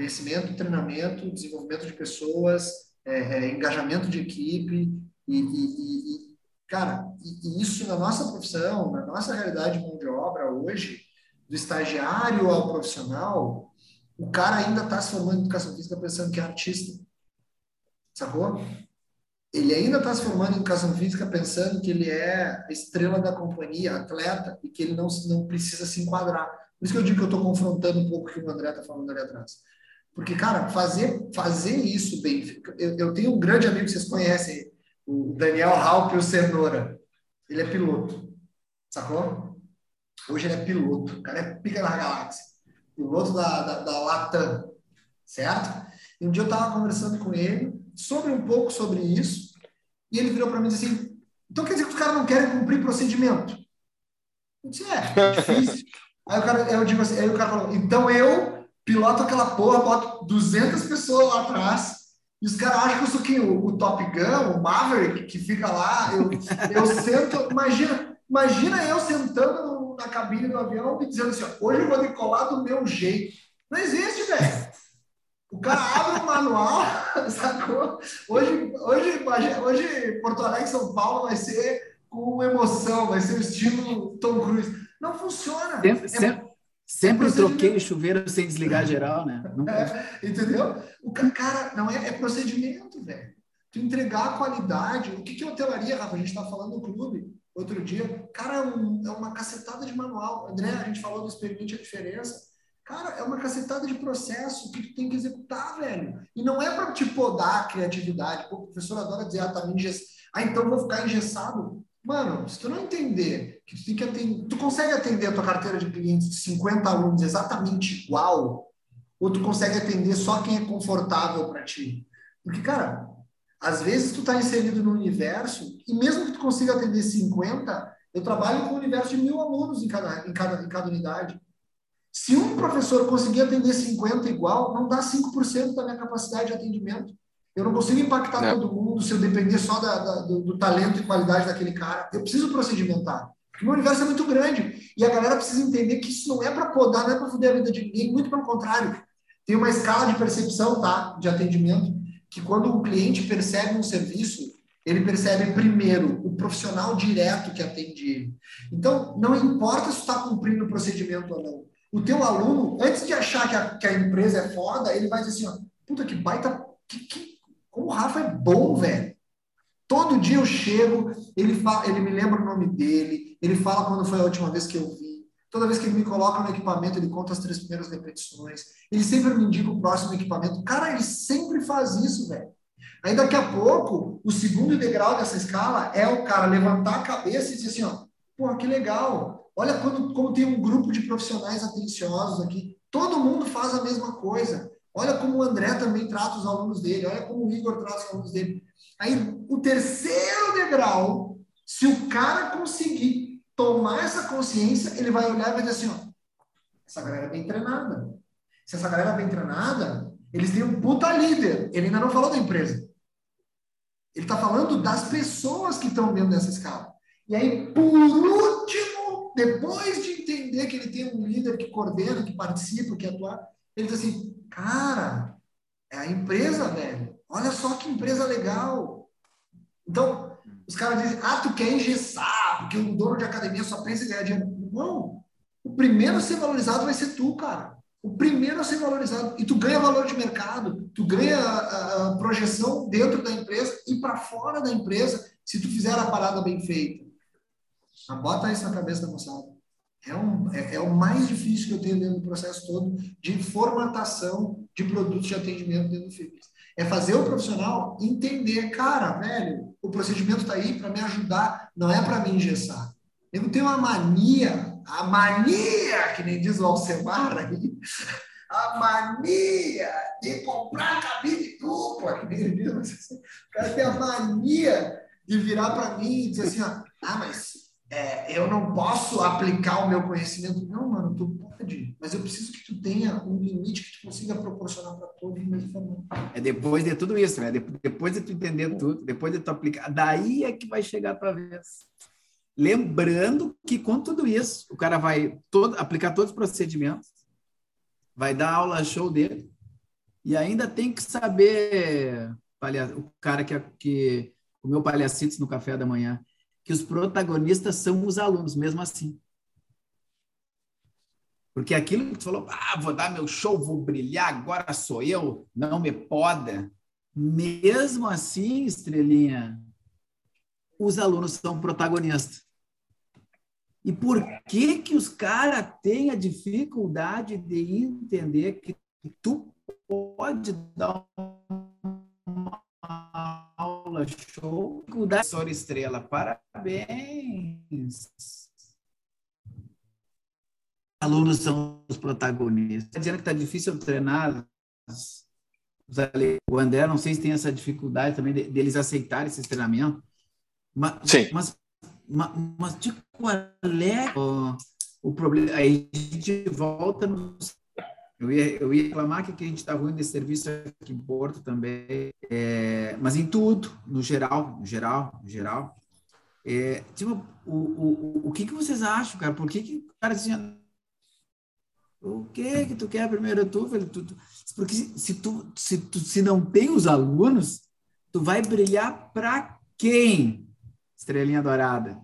Conhecimento, treinamento, desenvolvimento de pessoas, é, é, engajamento de equipe e, e, e cara, e, isso na nossa profissão, na nossa realidade de mão de obra hoje, do estagiário ao profissional, o cara ainda está se formando em educação física pensando que é artista. Sacou? Ele ainda está se formando em educação física pensando que ele é estrela da companhia, atleta, e que ele não, não precisa se enquadrar. Por isso que eu digo que eu estou confrontando um pouco o que o André está falando ali atrás. Porque, cara, fazer, fazer isso bem. Eu, eu tenho um grande amigo que vocês conhecem, o Daniel Halpe Cenoura. Ele é piloto. Sacou? Hoje ele é piloto. O cara é pica da galáxia. Piloto da, da, da Latam. Certo? E um dia eu estava conversando com ele sobre um pouco sobre isso. E ele virou para mim e disse assim: então quer dizer que os caras não querem cumprir procedimento? Eu disse: é, é difícil. aí, o cara, eu digo assim, aí o cara falou: então eu piloto aquela porra, boto 200 pessoas lá atrás. E os caras acham que eu sou quem? O, o Top Gun, o Maverick, que fica lá. Eu, eu sento. Imagina, imagina eu sentando na cabine do avião e dizendo assim: hoje eu vou decolar do meu jeito. Não existe, velho. O cara abre o manual, sacou? Hoje, hoje, hoje, Porto Alegre São Paulo vai ser com emoção, vai ser o estilo Tom Cruise. Não funciona. Sempre, é, sempre, sempre é troquei o chuveiro sem desligar geral, né? É, entendeu? O cara, não é, é procedimento, velho. Tu entregar a qualidade. O que, que é hotelaria, Rafa? A gente está falando no clube outro dia. Cara, é, um, é uma cacetada de manual. André, a gente falou do experimente a diferença Cara, é uma cacetada de processo que tu tem que executar, velho. E não é para te podar a criatividade. Pô, o professor adora dizer, ah, tá me engess... Ah, então vou ficar engessado. Mano, se tu não entender que tu tem que atender, tu consegue atender a tua carteira de clientes de 50 alunos exatamente igual, ou tu consegue atender só quem é confortável para ti? Porque, cara, às vezes tu tá inserido no universo e mesmo que tu consiga atender 50, eu trabalho com um universo de mil alunos em cada, em cada, em cada unidade. Se um professor conseguir atender 50 igual, não dá 5% da minha capacidade de atendimento. Eu não consigo impactar é. todo mundo se eu depender só da, da, do, do, talento e qualidade daquele cara. Eu preciso procedimentar. Porque o meu universo é muito grande. E a galera precisa entender que isso não é para podar, não é para foder a vida de ninguém. Muito pelo contrário. Tem uma escala de percepção tá, de atendimento que quando o cliente percebe um serviço, ele percebe primeiro o profissional direto que atende ele. Então, não importa se está cumprindo o procedimento ou não o teu aluno, antes de achar que a, que a empresa é foda, ele vai dizer assim, ó, puta que baita, que, que, como o Rafa é bom, velho. Todo dia eu chego, ele, fala, ele me lembra o nome dele, ele fala quando foi a última vez que eu vi. Toda vez que ele me coloca no equipamento, ele conta as três primeiras repetições. Ele sempre me indica o próximo equipamento. Cara, ele sempre faz isso, velho. Aí daqui a pouco, o segundo degrau dessa escala é o cara levantar a cabeça e dizer assim, ó, pô, que legal. Olha quando, como tem um grupo de profissionais atenciosos aqui. Todo mundo faz a mesma coisa. Olha como o André também trata os alunos dele. Olha como o Igor trata os alunos dele. Aí, o terceiro degrau, se o cara conseguir tomar essa consciência, ele vai olhar e vai dizer assim: ó, essa galera é bem treinada. Se essa galera é bem treinada, eles têm um puta líder. Ele ainda não falou da empresa. Ele está falando das pessoas que estão dentro dessa escala. E aí, por último, depois de entender que ele tem um líder que coordena, que participa, que atua, ele diz assim, cara, é a empresa, velho. Olha só que empresa legal. Então, os caras dizem, ah, tu quer engessar, porque o dono de academia só pensa em ganhar dinheiro. Não. O primeiro a ser valorizado vai ser tu, cara. O primeiro a ser valorizado. E tu ganha valor de mercado, tu ganha a, a projeção dentro da empresa e para fora da empresa, se tu fizer a parada bem feita. Mas bota isso na cabeça da moçada. É, um, é, é, o mais difícil que eu tenho dentro do processo todo de formatação de produtos de atendimento dentro do fitness. É fazer o profissional entender, cara, velho, o procedimento está aí para me ajudar, não é para me engessar. Eu tenho uma mania, a mania, que nem diz o Alcemar aí, a mania de comprar cabine dupla, que nem diz. O cara tem a mania de virar para mim e dizer assim, ó, ah, mas é, eu não posso aplicar o meu conhecimento. Não, mano, tu pode, mas eu preciso que tu tenha um limite que tu consiga proporcionar para todos mesmo É depois de tudo isso, né? Depois de tu entender tudo, depois de tu aplicar, daí é que vai chegar a tua vez. Lembrando que com tudo isso, o cara vai todo, aplicar todos os procedimentos, vai dar aula show dele, E ainda tem que saber, o cara que, que comeu palhacitos no café da manhã, que os protagonistas são os alunos, mesmo assim. Porque aquilo que tu falou, ah, vou dar meu show, vou brilhar, agora sou eu, não me poda. Mesmo assim, estrelinha, os alunos são protagonistas. E por que que os caras têm a dificuldade de entender que tu pode dar uma aula show da Sora Estrela? Parabéns! Alunos são os protagonistas. Está dizendo que está difícil treinar o André, não sei se tem essa dificuldade também deles aceitarem esse treinamento. Mas, Sim. Mas, mas, mas de qual é o, o problema? Aí a gente volta no. Eu ia, eu ia reclamar que a gente está ruim de serviço aqui em Porto também, é, mas em tudo, no geral, no geral, no geral. É, tipo, o, o, o que, que vocês acham, cara? Por que, que o cara assim, o que que tu quer primeiro tu, velho? Tu, tu, porque se, tu, se tu se não tem os alunos, tu vai brilhar para quem? Estrelinha Dourada.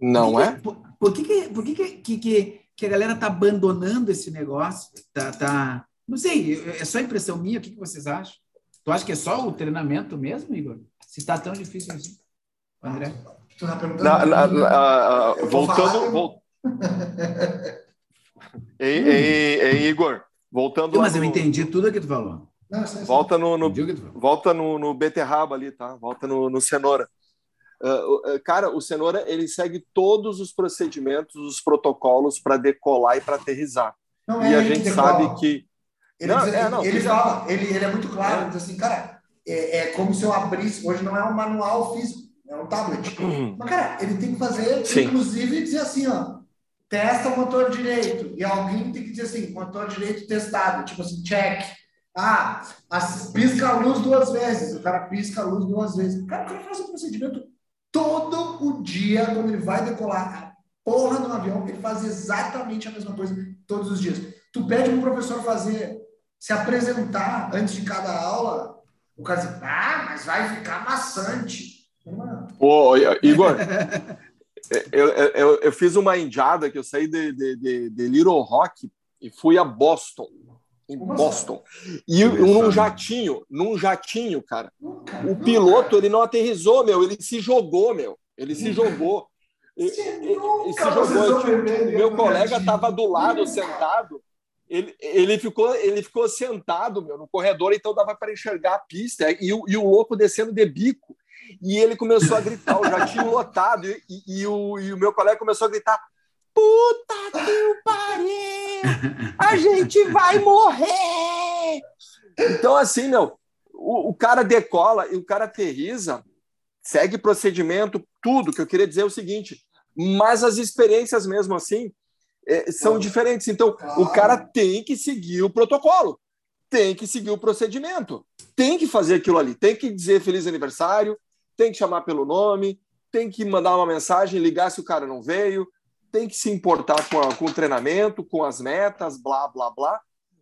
Não por é? Por, por, que, que, por que, que, que, que a galera tá abandonando esse negócio? Tá, tá, não sei, é só impressão minha, o que, que vocês acham? Tu acha que é só o treinamento mesmo, Igor? Se tá tão difícil assim, André? Tu tá perguntando? Na, na, na, voltando... Vol... ei, ei, ei, Igor, voltando... Mas eu entendi tudo que tu falou. Não, volta no, no volta no, no beterraba ali, tá? Volta no, no cenoura. Uh, cara, o Cenoura ele segue todos os procedimentos, os protocolos para decolar e para aterrizar. Não e é a gente sabe que. Ele, não, diz, é, não, ele fala, ele, ele é muito claro, é. diz assim, cara, é, é, como se eu abrisse. Hoje não é um manual físico, é um tablet. Uhum. Mas, cara, ele tem que fazer, Sim. inclusive, dizer assim, ó, testa o motor direito. E alguém tem que dizer assim, motor direito testado, tipo assim, check. Ah, pisca a luz duas vezes. O cara pisca a luz duas vezes. O cara, o cara faz um procedimento todo o dia, quando ele vai decolar a porra no avião, ele faz exatamente a mesma coisa todos os dias. Tu pede para o professor fazer, se apresentar antes de cada aula, o cara diz, ah, mas vai ficar maçante. Ô, Igor, eu, eu, eu, fiz uma indiada que eu saí de, de, de, de Little Rock e fui a Boston em Como Boston. Assim? E num jatinho, num jatinho, cara. O piloto, ele não aterrizou, meu, ele se jogou, meu. Ele se jogou. Se jogou. O meu colega estava do lado, sentado. Ele, ele, ficou, ele ficou sentado meu, no corredor, então dava para enxergar a pista. E, e o louco descendo de bico. E ele começou a gritar, o jatinho lotado. E, e, e, o, e o meu colega começou a gritar: Puta que pariu! A gente vai morrer! Então, assim, meu, o, o cara decola e o cara aterriza, segue procedimento, tudo. que eu queria dizer é o seguinte, mas as experiências mesmo assim é, são diferentes. Então, o cara tem que seguir o protocolo, tem que seguir o procedimento, tem que fazer aquilo ali, tem que dizer feliz aniversário, tem que chamar pelo nome, tem que mandar uma mensagem, ligar se o cara não veio, tem que se importar com, a, com o treinamento, com as metas, blá, blá, blá.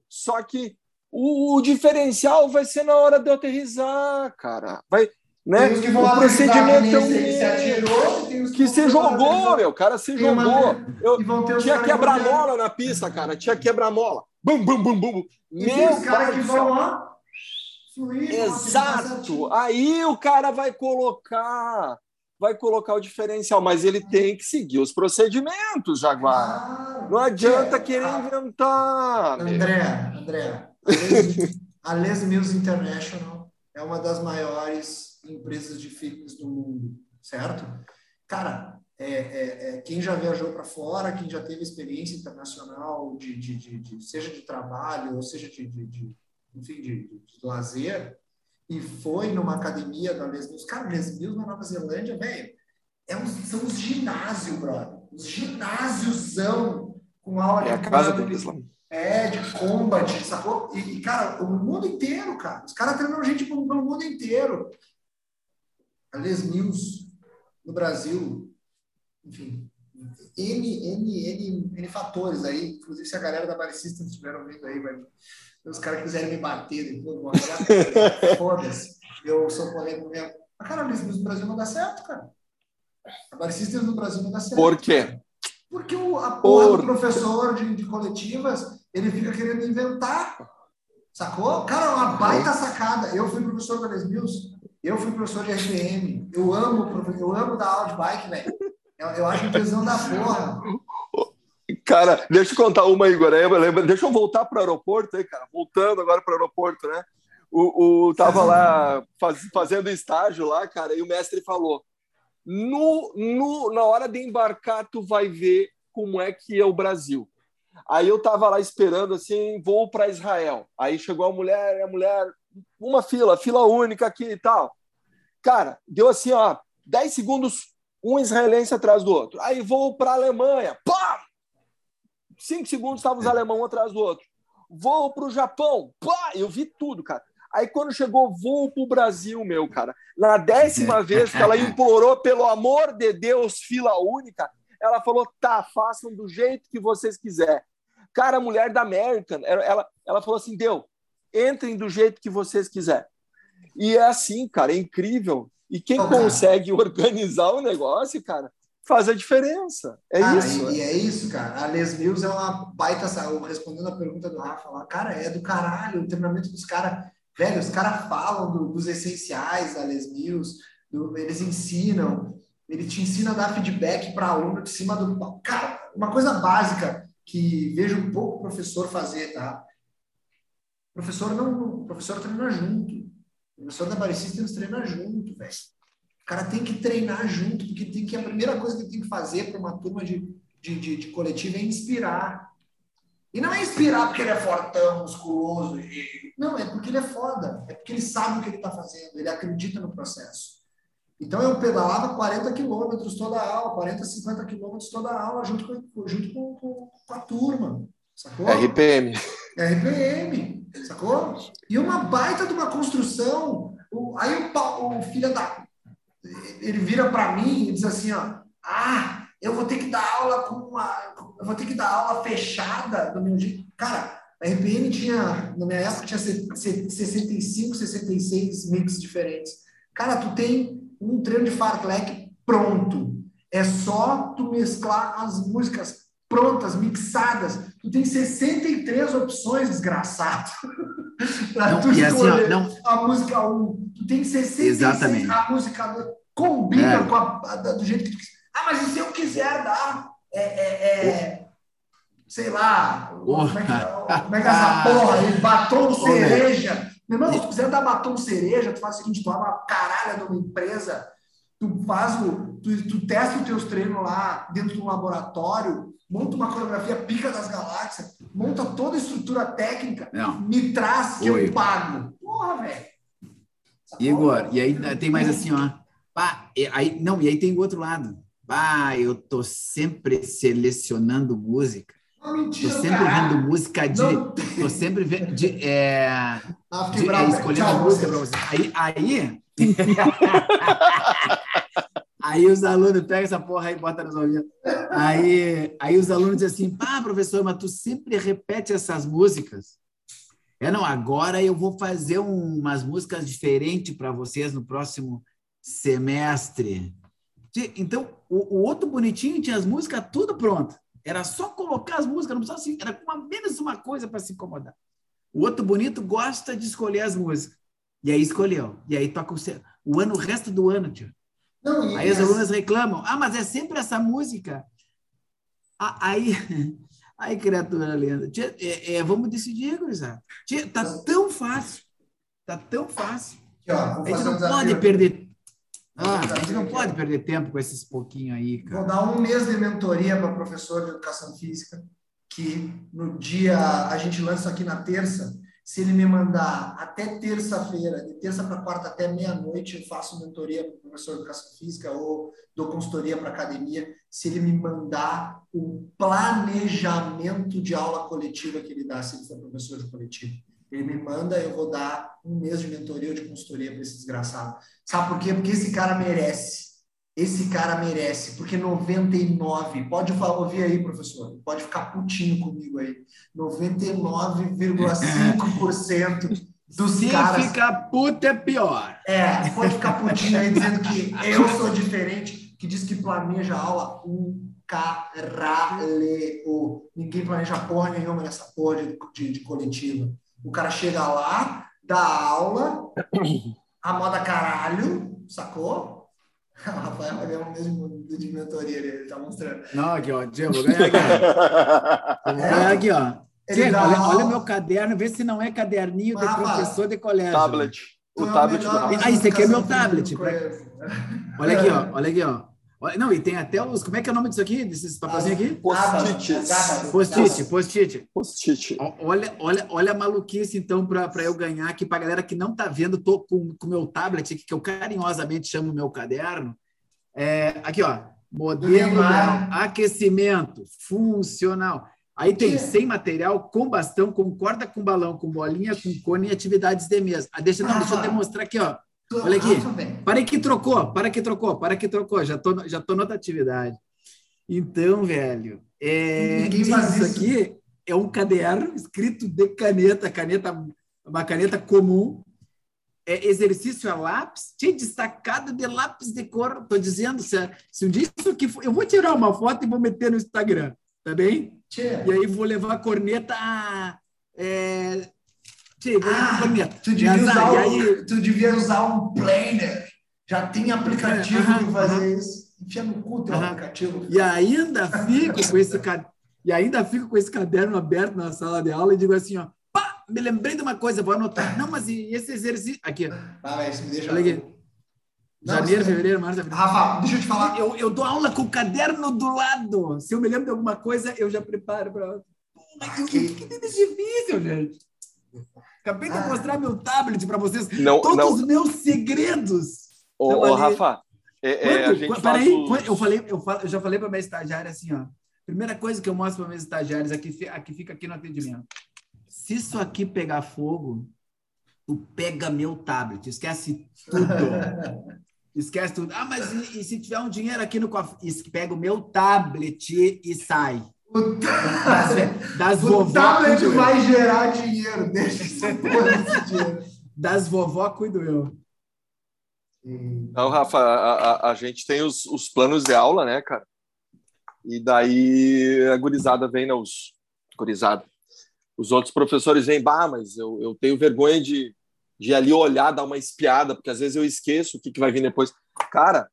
Só que o, o diferencial vai ser na hora de eu aterrizar, cara. Vai, né? o procedimento é um que, se atirou, que se jogou, meu, cara se jogou. Eu tinha quebra-mola na pista, cara, tinha quebra-mola. Bum, bum, bum, bum. E meu os caras que vão lá. Exato. Aí o cara vai colocar vai colocar o diferencial, mas ele tem que seguir os procedimentos, Jaguar. Ah, não adianta é, querer ah, inventar. André, André, a Les Mills International é uma das maiores empresas de fitness do mundo, certo? Cara, é, é, é quem já viajou para fora, quem já teve experiência internacional, de, de, de, de seja de trabalho, ou seja de, de enfim, de, lazer, e foi numa academia da Les Mills. Cara, Les Mills na Nova Zelândia, velho, é um, são os ginásios, brother. Os ginásiosão com aula é de a casa deles lá. É, de combat, sacou? E, e, cara, o mundo inteiro, cara. Os caras treinam gente pelo, pelo mundo inteiro. A Les Mills, no Brasil, enfim, N, N, N, N fatores aí. Inclusive, se a galera da Balicistas estiver ouvindo aí, vai, os caras quiserem me bater depois, foda-se. Eu sou polêmico mesmo. Mas, cara, o Brasil não dá certo, cara. Agora, Systems no Brasil não dá certo. Por quê? Porque o, a porra Por... do professor de, de coletivas, ele fica querendo inventar. Sacou? Cara, uma baita sacada. Eu fui professor da Les Mills, eu fui professor de RPM. Eu amo, eu amo dar aula de bike, velho. Eu, eu acho tesão da porra. Cara, deixa eu contar uma, Igor. Deixa eu voltar para o aeroporto aí, cara. Voltando agora para o aeroporto, né? O, o tava lá faz, fazendo estágio lá, cara, e o mestre falou: no, no, na hora de embarcar, tu vai ver como é que é o Brasil. Aí eu tava lá esperando assim, vou para Israel. Aí chegou a mulher, a mulher, uma fila, fila única aqui e tal. Cara, deu assim, ó, 10 segundos, um israelense atrás do outro. Aí vou para Alemanha, pá! Cinco segundos estavam os alemães um atrás do outro. Vou para o Japão, pá! Eu vi tudo, cara. Aí quando chegou voo para o Brasil, meu cara, na décima vez que ela implorou, pelo amor de Deus, fila única, ela falou: tá, façam do jeito que vocês quiserem. Cara, a mulher da American, ela, ela falou assim: deu, entrem do jeito que vocês quiserem. E é assim, cara, é incrível. E quem consegue organizar o negócio, cara, faz a diferença. É isso. E, é isso, cara. A Les Mills é uma baita. Respondendo a pergunta do Rafa lá, cara, é do caralho. O treinamento dos caras Velho, os caras falam do, dos essenciais da Les Mills, do, eles ensinam, ele te ensina a dar feedback para aluno de cima do. Cara, uma coisa básica que vejo um pouco professor fazer, tá? O professor não. O professor treina junto. O professor da Baricistas treina junto, velho. O cara tem que treinar junto, porque tem que a primeira coisa que ele tem que fazer para uma turma de, de, de, de coletivo é inspirar. E não é inspirar porque ele é fortão, musculoso. E... Não, é porque ele é foda. É porque ele sabe o que ele está fazendo. Ele acredita no processo. Então eu pedalava 40 quilômetros toda a aula, 40, 50 quilômetros toda a aula, junto com, junto com, com, com a turma. Sacou? RPM. RPM, sacou? E uma baita de uma construção. O, aí o, o filho da. Ele vira para mim e diz assim: ó, ah, eu vou ter que dar aula com uma. Eu vou ter que dar aula fechada do meu jeito. Cara, a RPM tinha, na minha época, tinha 65, 66 mix diferentes. Cara, tu tem um treino de fartlek pronto. É só tu mesclar as músicas prontas, mixadas. Tu tem 63 opções, desgraçado. pra não, tu escolher assim, não... a música 1. Tu tem 66 Exatamente. a música 2. Combina é. com a, do jeito que tu quiser. Ah, mas e se eu quiser dar, é, é, é sei lá, como é, que, como é que é essa porra aí, batom cereja. Meu irmão, se tu quiser dar batom cereja, tu faz o seguinte, tu abre uma caralha de uma empresa, tu faz o, tu, tu testa os teus treinos lá dentro do laboratório, monta uma coreografia pica das galáxias, monta toda a estrutura técnica, Não. me traz que Oi. eu pago. Porra, velho. Igor, e aí tem mais assim, ó. E aí, não, e aí tem o outro lado. Ah, eu tô sempre selecionando música. Mentira, tô sempre vendo música de. Não. Tô sempre vendo. De, é, ah, de, é, escolhendo música para você. Aí. Aí, aí os alunos pegam essa porra aí e botam nos ouvidos. Aí, aí os alunos dizem assim: pá, professor, mas tu sempre repete essas músicas. É, não, agora eu vou fazer um, umas músicas diferentes para vocês no próximo semestre. Então, o, o, outro bonitinho tinha as músicas tudo pronto. Era só colocar as músicas, não precisava assim, era uma, menos uma coisa para se incomodar. O outro bonito gosta de escolher as músicas. E aí escolheu. E aí toca o, o ano, o resto do ano, tio. Não, aí as alunas reclamam: ah, mas é sempre essa música. Aí, aí criatura linda. Tia, é, é, vamos decidir, gurizada. Tá tão fácil. Tá tão fácil. Aqui, ó, a gente não pode perder ah, a gente não pode perder tempo com esses pouquinho aí, cara. Vou dar um mês de mentoria para professor de educação física, que no dia, a gente lança aqui na terça, se ele me mandar até terça-feira, de terça para quarta até meia-noite, eu faço mentoria para professor de educação física ou dou consultoria para academia, se ele me mandar o planejamento de aula coletiva que ele dá, se ele for professor de coletivo. Ele me manda, eu vou dar um mês de mentoria ou de consultoria para esse desgraçado. Sabe por quê? Porque esse cara merece. esse cara merece, porque 99, pode falar, ouvir aí, professor, pode ficar putinho comigo aí. 99,5% dos Se caras. Se ficar puto é pior. É, pode ficar putinho aí dizendo que eu sou diferente, que diz que planeja aula um caralho. Ninguém planeja porra nenhuma nessa porra de, de, de coletiva. O cara chega lá, dá aula, a moda caralho, sacou? O Rafael vai ganhar o mesmo de mentoria ali, ele tá mostrando. Não, aqui, ó. Diego, vou ganhar aqui. Ó. Vou ganhar aqui, ó. Diego, olha, olha o meu caderno, vê se não é caderninho de professor de colégio. Tablet. O é tablet melhor do Rafa. Ah, esse aqui é meu tablet, conheço. Olha aqui, ó. Olha aqui, ó. Não, e tem até os. Como é que é o nome disso aqui? Desses papelzinhos aqui? Post-it, post-it. Post-it. Ó, Olha, olha, olha a maluquice, então, para eu ganhar aqui. Para a galera que não está vendo, tô com o meu tablet aqui, que eu carinhosamente chamo meu caderno. É, aqui, ó. Modelo, aquecimento, funcional. Aí tem sem material, com bastão, com corda, com balão, com bolinha, com cone e atividades de mesa. Ah, deixa, não, deixa eu demonstrar aqui, ó. Olha aqui. Para que trocou, para que trocou, para que trocou. Já tô, já tô noutra atividade. Então, velho, é, isso isso. aqui é um caderno escrito de caneta, caneta, uma caneta comum. É exercício a lápis, tinha destacado de lápis de cor. Estou dizendo, se, se um dia isso aqui for, eu vou tirar uma foto e vou meter no Instagram, tá bem? Tchê. E aí vou levar a corneta a. É, a Ah, corneta. Tu devia, usar aí, um, tu devia usar um planner. Já tem aplicativo É, fazer isso. Enfia no cu teu aplicativo. E ainda fico com esse ca- e ainda fico com esse caderno aberto na sala de aula e digo assim, ó, pá, me lembrei de uma coisa, vou anotar. Não, mas e esse exercício aqui. Ah, me deixa. olha aqui. Não, Janeiro, isso- fevereiro, março, abril. Rafa, deixa eu te falar. Eu, eu dou aula com o caderno do lado. Se eu me lembro de alguma coisa, eu já preparo para. O que que difícil, gente? Acabei de Ah. mostrar meu tablet para vocês. Não, Todos não. os meus segredos. Ô, ô, Rafa, é, é, a Quanto? Peraí, os- eu, falei, eu, falo- eu já falei para minha estagiária assim, ó. Primeira coisa que eu mostro para meus estagiários aqui, fi- aqui fica aqui no atendimento. Se isso aqui pegar fogo, tu pega meu tablet, esquece tudo. esquece tudo. Ah, mas e, e se tiver um dinheiro aqui no cofre? Pega o meu tablet e sai. O, Das, das o vovó tablet cuido eu. vai gerar dinheiro. Deixa essa porra desse dinheiro. Das vovó cuido eu. Não, Rafa, a, a- a gente tem os, os planos de aula, né, cara? E daí a gurizada vem, né, os gurizada. Os outros professores vêm, bah, mas eu, eu tenho vergonha de, de ali olhar, dar uma espiada, porque às vezes eu esqueço o que, que vai vir depois. Cara,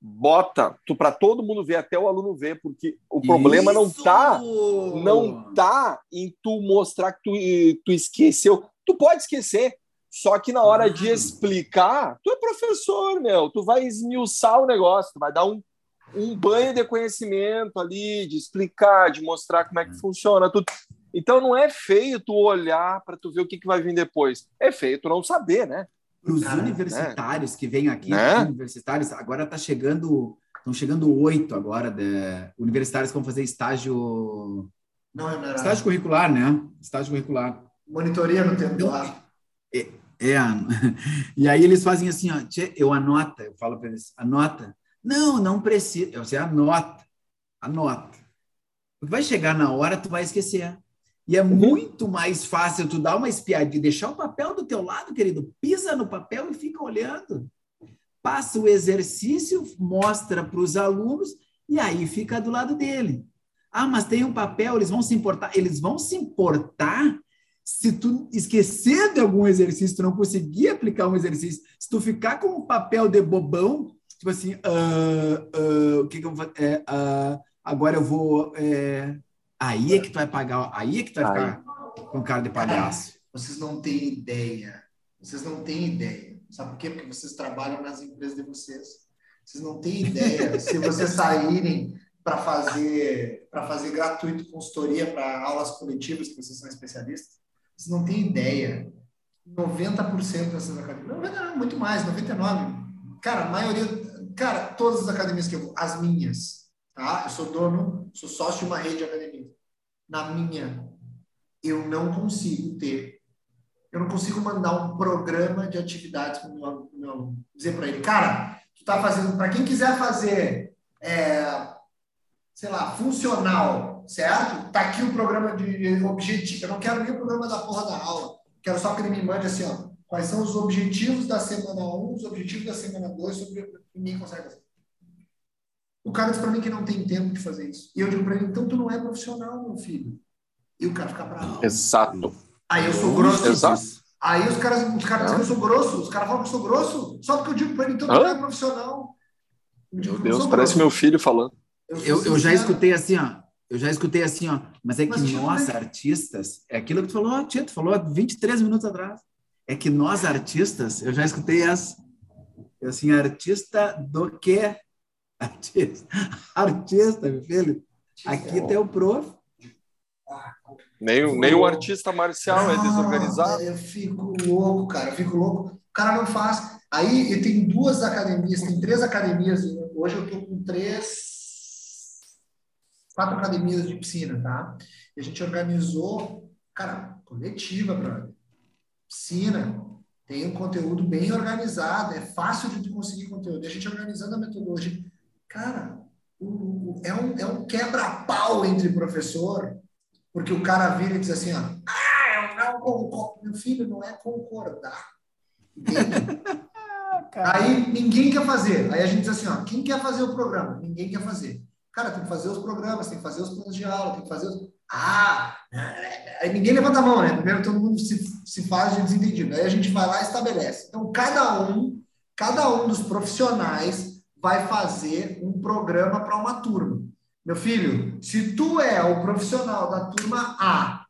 bota, tu para todo mundo ver, até o aluno ver, porque o problema não Isso! tá não tá em tu mostrar que tu, tu esqueceu. Tu pode esquecer, só que na hora de explicar, tu é professor, meu, tu vai esmiuçar o negócio, tu vai dar um, um banho de conhecimento ali, de explicar, de mostrar como é que funciona tudo. Então não é feio tu olhar para tu ver o que, que vai vir depois. É feio tu não saber, né? Para os universitários que vêm aqui, Né? os universitários, agora está chegando, estão chegando oito agora, de, universitários que vão fazer estágio, Não, não estágio curricular, né? Estágio curricular. Monitoria no tempo lá. É, e aí eles fazem assim, ó, "Tchê, eu anota, eu falo para eles, anota. Não, não precisa, você anota, anota. Porque vai chegar na hora, tu vai esquecer. E é muito mais fácil tu dar uma espiadinha, deixar o papel do teu lado, querido, pisa no papel e fica olhando. Passa o exercício, mostra para os alunos e aí fica do lado dele. Ah, mas tem um papel, eles vão se importar. Eles vão se importar se tu esquecer de algum exercício, tu não conseguir aplicar um exercício, se tu ficar com um papel de bobão, tipo assim, ah, ah, o que, que eu vou? É, ah, agora eu vou. é, aí é que tu vai pagar, aí é que tu vai ficar com cara de palhaço. Vocês não têm ideia. Vocês não têm ideia. Sabe por quê? Porque vocês trabalham nas empresas de vocês. Vocês não têm ideia se vocês saírem para fazer para fazer gratuito consultoria para aulas coletivas, que vocês são especialistas. Vocês não têm ideia. 90% dessas academias, não, muito mais, 99. Cara, a maioria, cara, todas as academias que eu vou, as minhas, tá? Eu sou dono, sou sócio de uma rede de academias. Na minha, eu não consigo ter eu não consigo mandar um programa de atividades para o meu, meu dizer para ele, cara, tu tá fazendo, para quem quiser fazer, é, sei lá, funcional, certo? Tá aqui o programa de objetivo. Eu não quero nem o programa da porra da aula. Quero só que ele me mande assim, ó, quais são os objetivos da semana 1, os objetivos da semana 2, sobre ninguém consegue fazer. O cara diz para mim que não tem tempo de fazer isso. E eu digo para ele, então tu não é profissional, meu filho. E o cara fica bravo. Exato. Aí eu sou grosso. Exato. Aí os caras, os caras dizem que eu sou grosso. Os caras falam que eu sou grosso. Só porque eu digo para ele, então tu não é profissional. Meu Deus, parece grosso. meu filho falando. Eu, eu, eu, já escutei assim, ó. Eu já escutei assim, ó. Mas é que mas, nós, é... artistas, é aquilo que tu falou, tia, tu falou 23 minutos atrás. É que nós, artistas, eu já escutei essa. Assim, artista do quê? Artista, artista, meu filho. Aqui tem o prof. Nem, o, nem o artista marcial é desorganizado. Eu fico louco, cara. Eu fico louco. O cara não faz. Aí eu tenho duas academias, tem três academias. Hoje eu tô com três, quatro academias de piscina, tá? E a gente organizou, cara, coletiva, brother. Piscina, tem um conteúdo bem organizado, é fácil de conseguir conteúdo. E a gente organizando a metodologia. Cara, o, o, é um, é um quebra-pau entre professor, porque o cara vira e diz assim, ó, ah, eu não concordo. Meu filho, não é concordar. Aí ninguém quer fazer. Aí a gente diz assim, ó, quem quer fazer o programa? Ninguém quer fazer. Cara, tem que fazer os programas, tem que fazer os planos de aula, tem que fazer os... Ah! Aí ninguém levanta a mão, né? Primeiro todo mundo se, se faz de desentendido. Aí a gente vai lá e estabelece. Então, cada um, cada um dos profissionais vai fazer um programa para uma turma. Meu filho, se tu é o profissional da turma A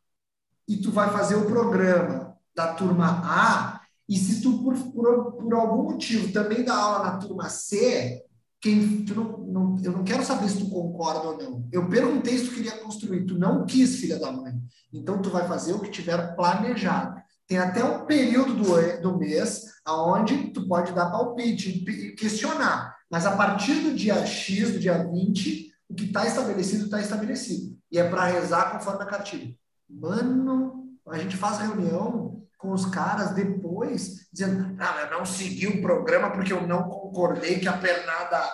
e tu vai fazer o programa da turma A, e se tu, por, por, por algum motivo, também dá aula na turma C, quem, não, não, eu não quero saber se tu concorda ou não. Eu perguntei se tu queria construir, tu não quis, filha da mãe. Então, tu vai fazer o que tiver planejado. Tem até um período do, do mês onde tu pode dar palpite e questionar. Mas a partir do dia X, do dia 20, o que está estabelecido, está estabelecido. E é para rezar conforme a cartilha. Mano, a gente faz reunião com os caras depois, dizendo, ah, eu não segui o programa porque eu não concordei que a pernada...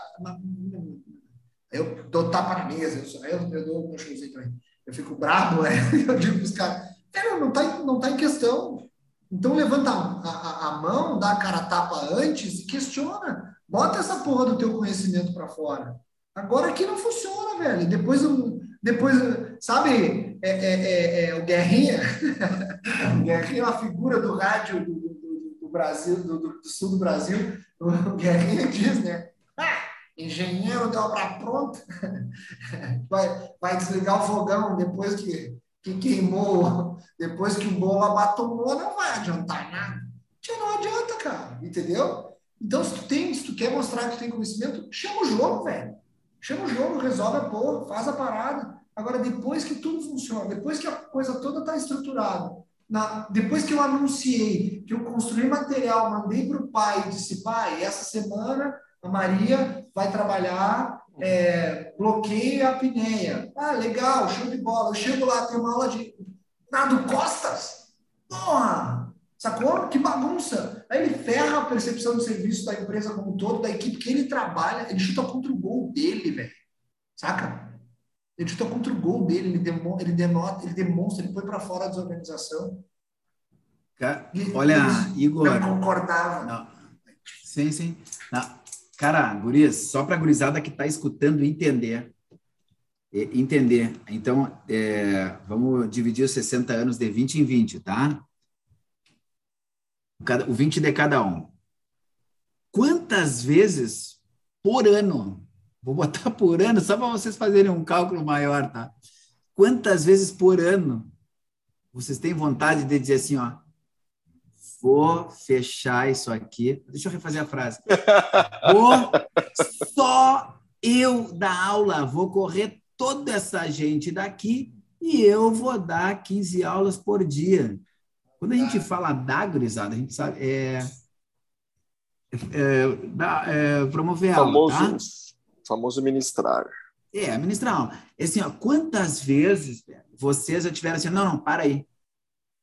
Eu dou tapa na mesa, eu, eu, eu dou meu showzinho também. Eu fico bravo, é. eu digo para os caras, não está não tá em questão. Então levanta a, a, a mão, dá a cara tapa antes e questiona. Bota essa porra do teu conhecimento para fora. Agora aqui não funciona, velho. Depois, depois sabe, é, é, é, é o Guerrinha? o Guerrinha é uma figura do rádio do, do, do Brasil, do, do, sul do Brasil. O Guerrinha diz, né? Ah, engenheiro de obra pronta vai, vai desligar o fogão depois que, que queimou, depois que o bolo abatomou, não vai adiantar nada. Não adianta, cara, entendeu? Então, se tu tem, se tu quer mostrar que tu tem conhecimento, chama o jogo, velho. Chama o jogo, resolve a porra, faz a parada. Agora, depois que tudo funciona, depois que a coisa toda está estruturada, na, depois que eu anunciei, que eu construí material, mandei para o pai e disse, pai, essa semana a Maria vai trabalhar é, e apneia. Ah, legal, show de bola. Eu chego lá, tem uma aula de nado costas. Porra! Sacou? Que bagunça. Aí ele ferra a percepção de serviço da empresa como um todo, da equipe que ele trabalha, ele chuta contra o gol dele, velho. Saca? Ele chuta contra o gol dele, ele, demo, ele, denota, ele demonstra, ele põe para fora a desorganização. Cara, olha, Igor. Não concordava. Não. Sim, sim. Não. Cara, Gurias, só para a gurizada que está escutando entender. Entender. Então, é, vamos dividir os 60 anos de 20 em 20, tá? O 20 de cada um. Quantas vezes por ano, vou botar por ano, só para vocês fazerem um cálculo maior, tá? Quantas vezes por ano vocês têm vontade de dizer assim, ó, vou fechar isso aqui. Deixa eu refazer a frase. Vou só eu dar aula, vou correr toda essa gente daqui e eu vou dar 15 aulas por dia. Quando a gente fala da gurizada, a gente sabe, é, é, da, é promover famoso, aula, tá? Famoso ministrar. É, ministrar aula. Assim, ó, quantas vezes vocês já tiveram assim, não, não, para aí.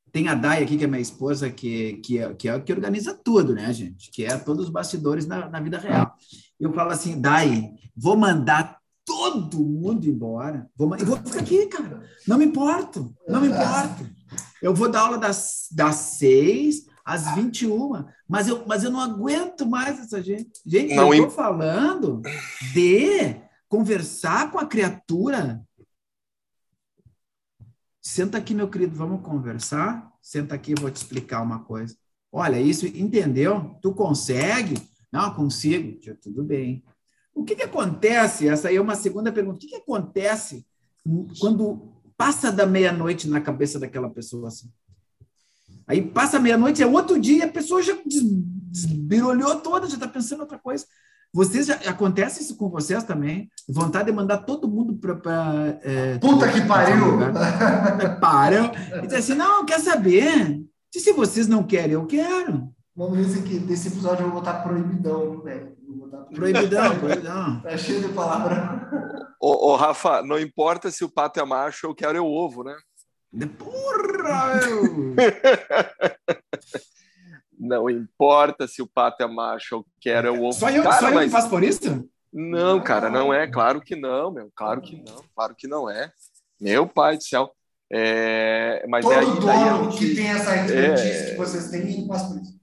tem a Dai aqui, que é minha esposa, que, que, é, que é que organiza tudo, né, gente? Que é todos os bastidores na, na vida real. Eu falo assim, Dai, vou mandar todo mundo embora. Vou, eu vou ficar aqui, cara. Não me importo, não me importo. Eu vou dar aula das, das seis às 21, mas eu, mas eu não aguento mais essa gente. Gente, não, eu estou falando de conversar com a criatura Senta aqui, meu querido, vamos conversar. Senta aqui, eu vou te explicar uma coisa. Olha, isso, entendeu? Tu consegue? Não, consigo. Tudo bem. O que, que acontece? Essa aí é uma segunda pergunta. O que, que acontece quando passa da meia-noite na cabeça daquela pessoa assim? Aí passa meia-noite, é outro dia, a pessoa já desbirolhou toda, já está pensando em outra coisa. Vocês já, acontece isso com vocês também? Vontade de mandar todo mundo para. É, Puta que pariu! Param. E diz assim: não, quer saber? E se vocês não querem, eu quero. Vamos ver se aqui, desse episódio eu vou botar proibidão, velho. Proibidão, proibidão. Tá cheio de palavra. Ô, ô, Rafa, não importa se o pato é macho, eu quero é o ovo, né? Porra, meu! Não importa se o pato é macho ou quero é o ovo. Só eu, cara, só eu mas... que faço por isso? Não, cara, não é. Claro que não, meu. Claro que não. Claro que não é. Meu pai do céu. É... Mas Todo é aí, dono daí que tem essa expertise é... que vocês têm, faz por isso.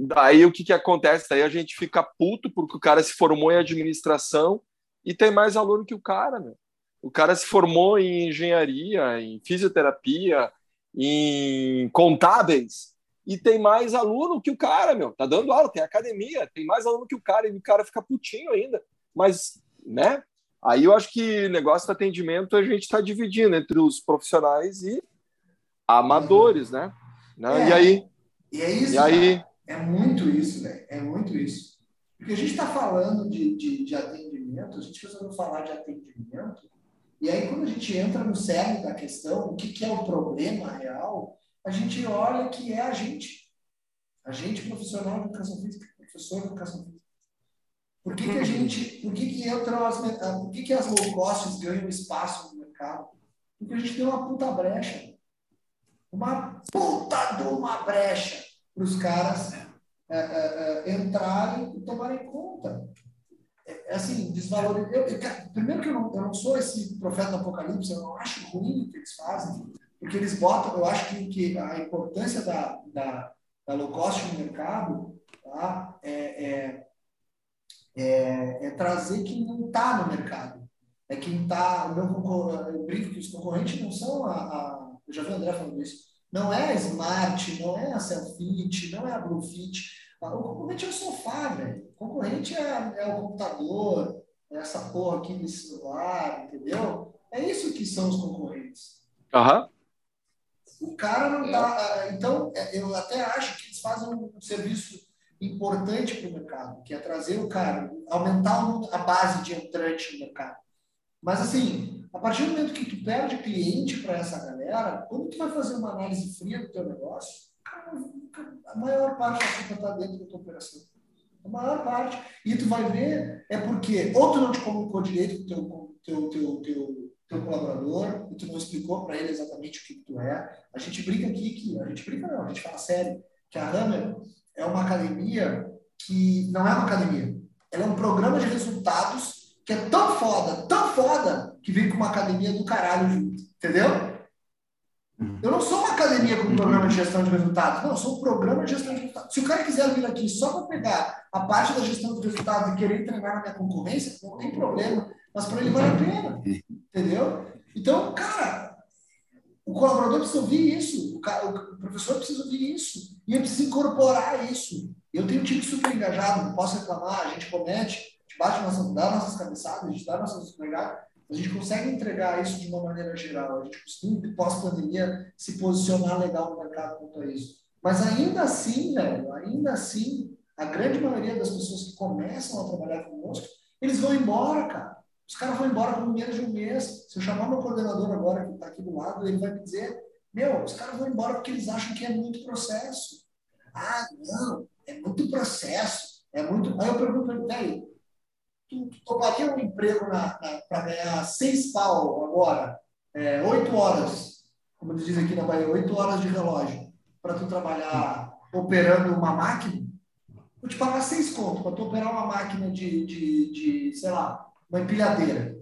Daí o que, que acontece? Daí a gente fica puto porque o cara se formou em administração e tem mais aluno que o cara, meu. O cara se formou em engenharia, em fisioterapia, em contábeis e tem mais aluno que o cara, meu. Tá dando aula, tem academia, tem mais aluno que o cara, e o cara fica putinho ainda. Mas, né? Aí eu acho que negócio do atendimento a gente está dividindo entre os profissionais e amadores, né? né? É, e aí? E é isso, e aí? É muito isso, velho. É muito isso. Porque a gente está falando de, de, de, atendimento, a gente resolveu falar de atendimento, e aí quando a gente entra no cerne da questão, o que, que é o problema real, a gente olha que é a gente. A gente profissional de educação física, professor de educação física. Por que, que a gente, por que, que entram as, por que, que as low costs ganham espaço no mercado? Porque a gente tem uma puta brecha. Uma puta de uma brecha para os caras é, é, é, entrarem e tomarem conta. É, é assim, desvalorizar. Primeiro que eu não, eu não sou esse profeta do apocalipse, eu não acho ruim o que eles fazem, porque eles botam, eu acho que, que a importância da, da, da low cost no mercado tá, é, é, é, trazer quem não está no mercado. É quem está. Eu brinco que os concorrentes não são a, a. Eu já vi o André falando isso. Não é a Smart, não é a Selfit, não é a Bluefit. O concorrente é o sofá, velho. O concorrente é, é o computador, é essa porra aqui desse celular, entendeu? É isso que são os concorrentes. Aham. Uhum. O cara não dá. É. Então, é, eu até acho que eles fazem um serviço importante para o mercado, que é trazer o cara, aumentar a base de entrante no mercado. Mas, assim, a partir do momento que tu perde cliente para essa galera, quando tu vai fazer uma análise fria do teu negócio, a maior parte da culpa está dentro da tua operação. A maior parte. E tu vai ver, é porque ou tu não te comunicou direito com o teu, teu, teu, teu teu colaborador e tu não explicou para ele exatamente o que tu é. A gente brinca aqui que a gente brinca não, a gente fala sério que a Hammer é uma academia que não é uma academia. Ela é um programa de resultados que é tão foda, tão foda que vem com uma academia do caralho junto, entendeu? Uhum. Eu não sou uma academia com um programa de gestão de resultados. Não, eu sou um programa de gestão de resultados. Se o cara quiser vir aqui só para pegar a parte da gestão de resultados e querer treinar na minha concorrência, não tem problema mas para ele vale a pena. Entendeu? Então, cara, o colaborador precisa ouvir isso, o, cara, o professor precisa ouvir isso, e eu preciso incorporar isso. Eu tenho um time super engajado, não posso reclamar, a gente comete, bate nossas, dá nossas cabeçadas, a gente dá nossas pegadas, a gente consegue entregar isso de uma maneira geral, a gente consegue, pós-pandemia, se posicionar legal no mercado quanto a isso. Mas ainda assim, velho, ainda assim, a grande maioria das pessoas que começam a trabalhar conosco, eles vão embora, cara. Os caras vão embora com menos de um mês. Se eu chamar meu coordenador agora, que está aqui do lado, ele vai me dizer: Meu, os caras vão embora porque eles acham que é muito processo. Ah, não, é muito processo. É muito. Aí eu pergunto para ele: tu, tu toparia um emprego para ganhar seis pau agora, é, oito horas, como eles dizem aqui na Bahia, oito horas de relógio. para tu trabalhar operando uma máquina, vou te pagar seis contos para tu operar uma máquina de, de, de, sei lá, uma empilhadeira.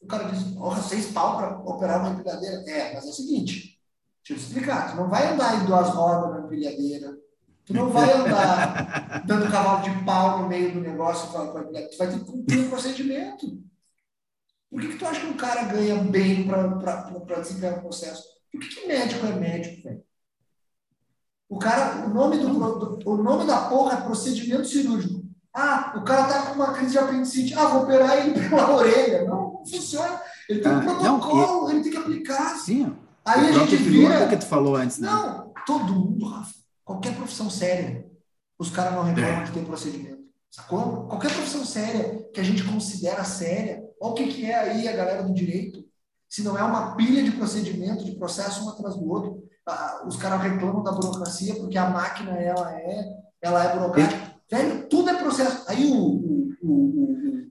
O cara diz, porra, seis pau para operar uma empilhadeira? É, mas é o seguinte, deixa eu te explicar, tu não vai andar em duas rodas na empilhadeira, tu não vai andar dando cavalo de pau no meio do negócio, tu vai ter que cumprir um procedimento. Por que, que tu acha que um cara ganha bem para desempenhar o processo? Por que, que médico é médico, velho? O cara, o nome, do, o nome da porra é procedimento cirúrgico. Ah, o cara tá com uma crise de apendicite. Ah, vou operar ele pela orelha. Não, não funciona. Ele tem um ah, protocolo, não, ele tem que aplicar. Sim. Aí a gente vira... que tu falou antes, né? Não, todo mundo, Rafa. Qualquer profissão séria, os caras não reclamam é. que tem procedimento. Sacou? Qualquer profissão séria que a gente considera séria, olha o que, que é aí a galera do direito. Se não é uma pilha de procedimento, de processo um atrás do outro, os caras reclamam da burocracia porque a máquina ela é, ela é burocrática. Velho, tudo é processo. Aí o, o, o, o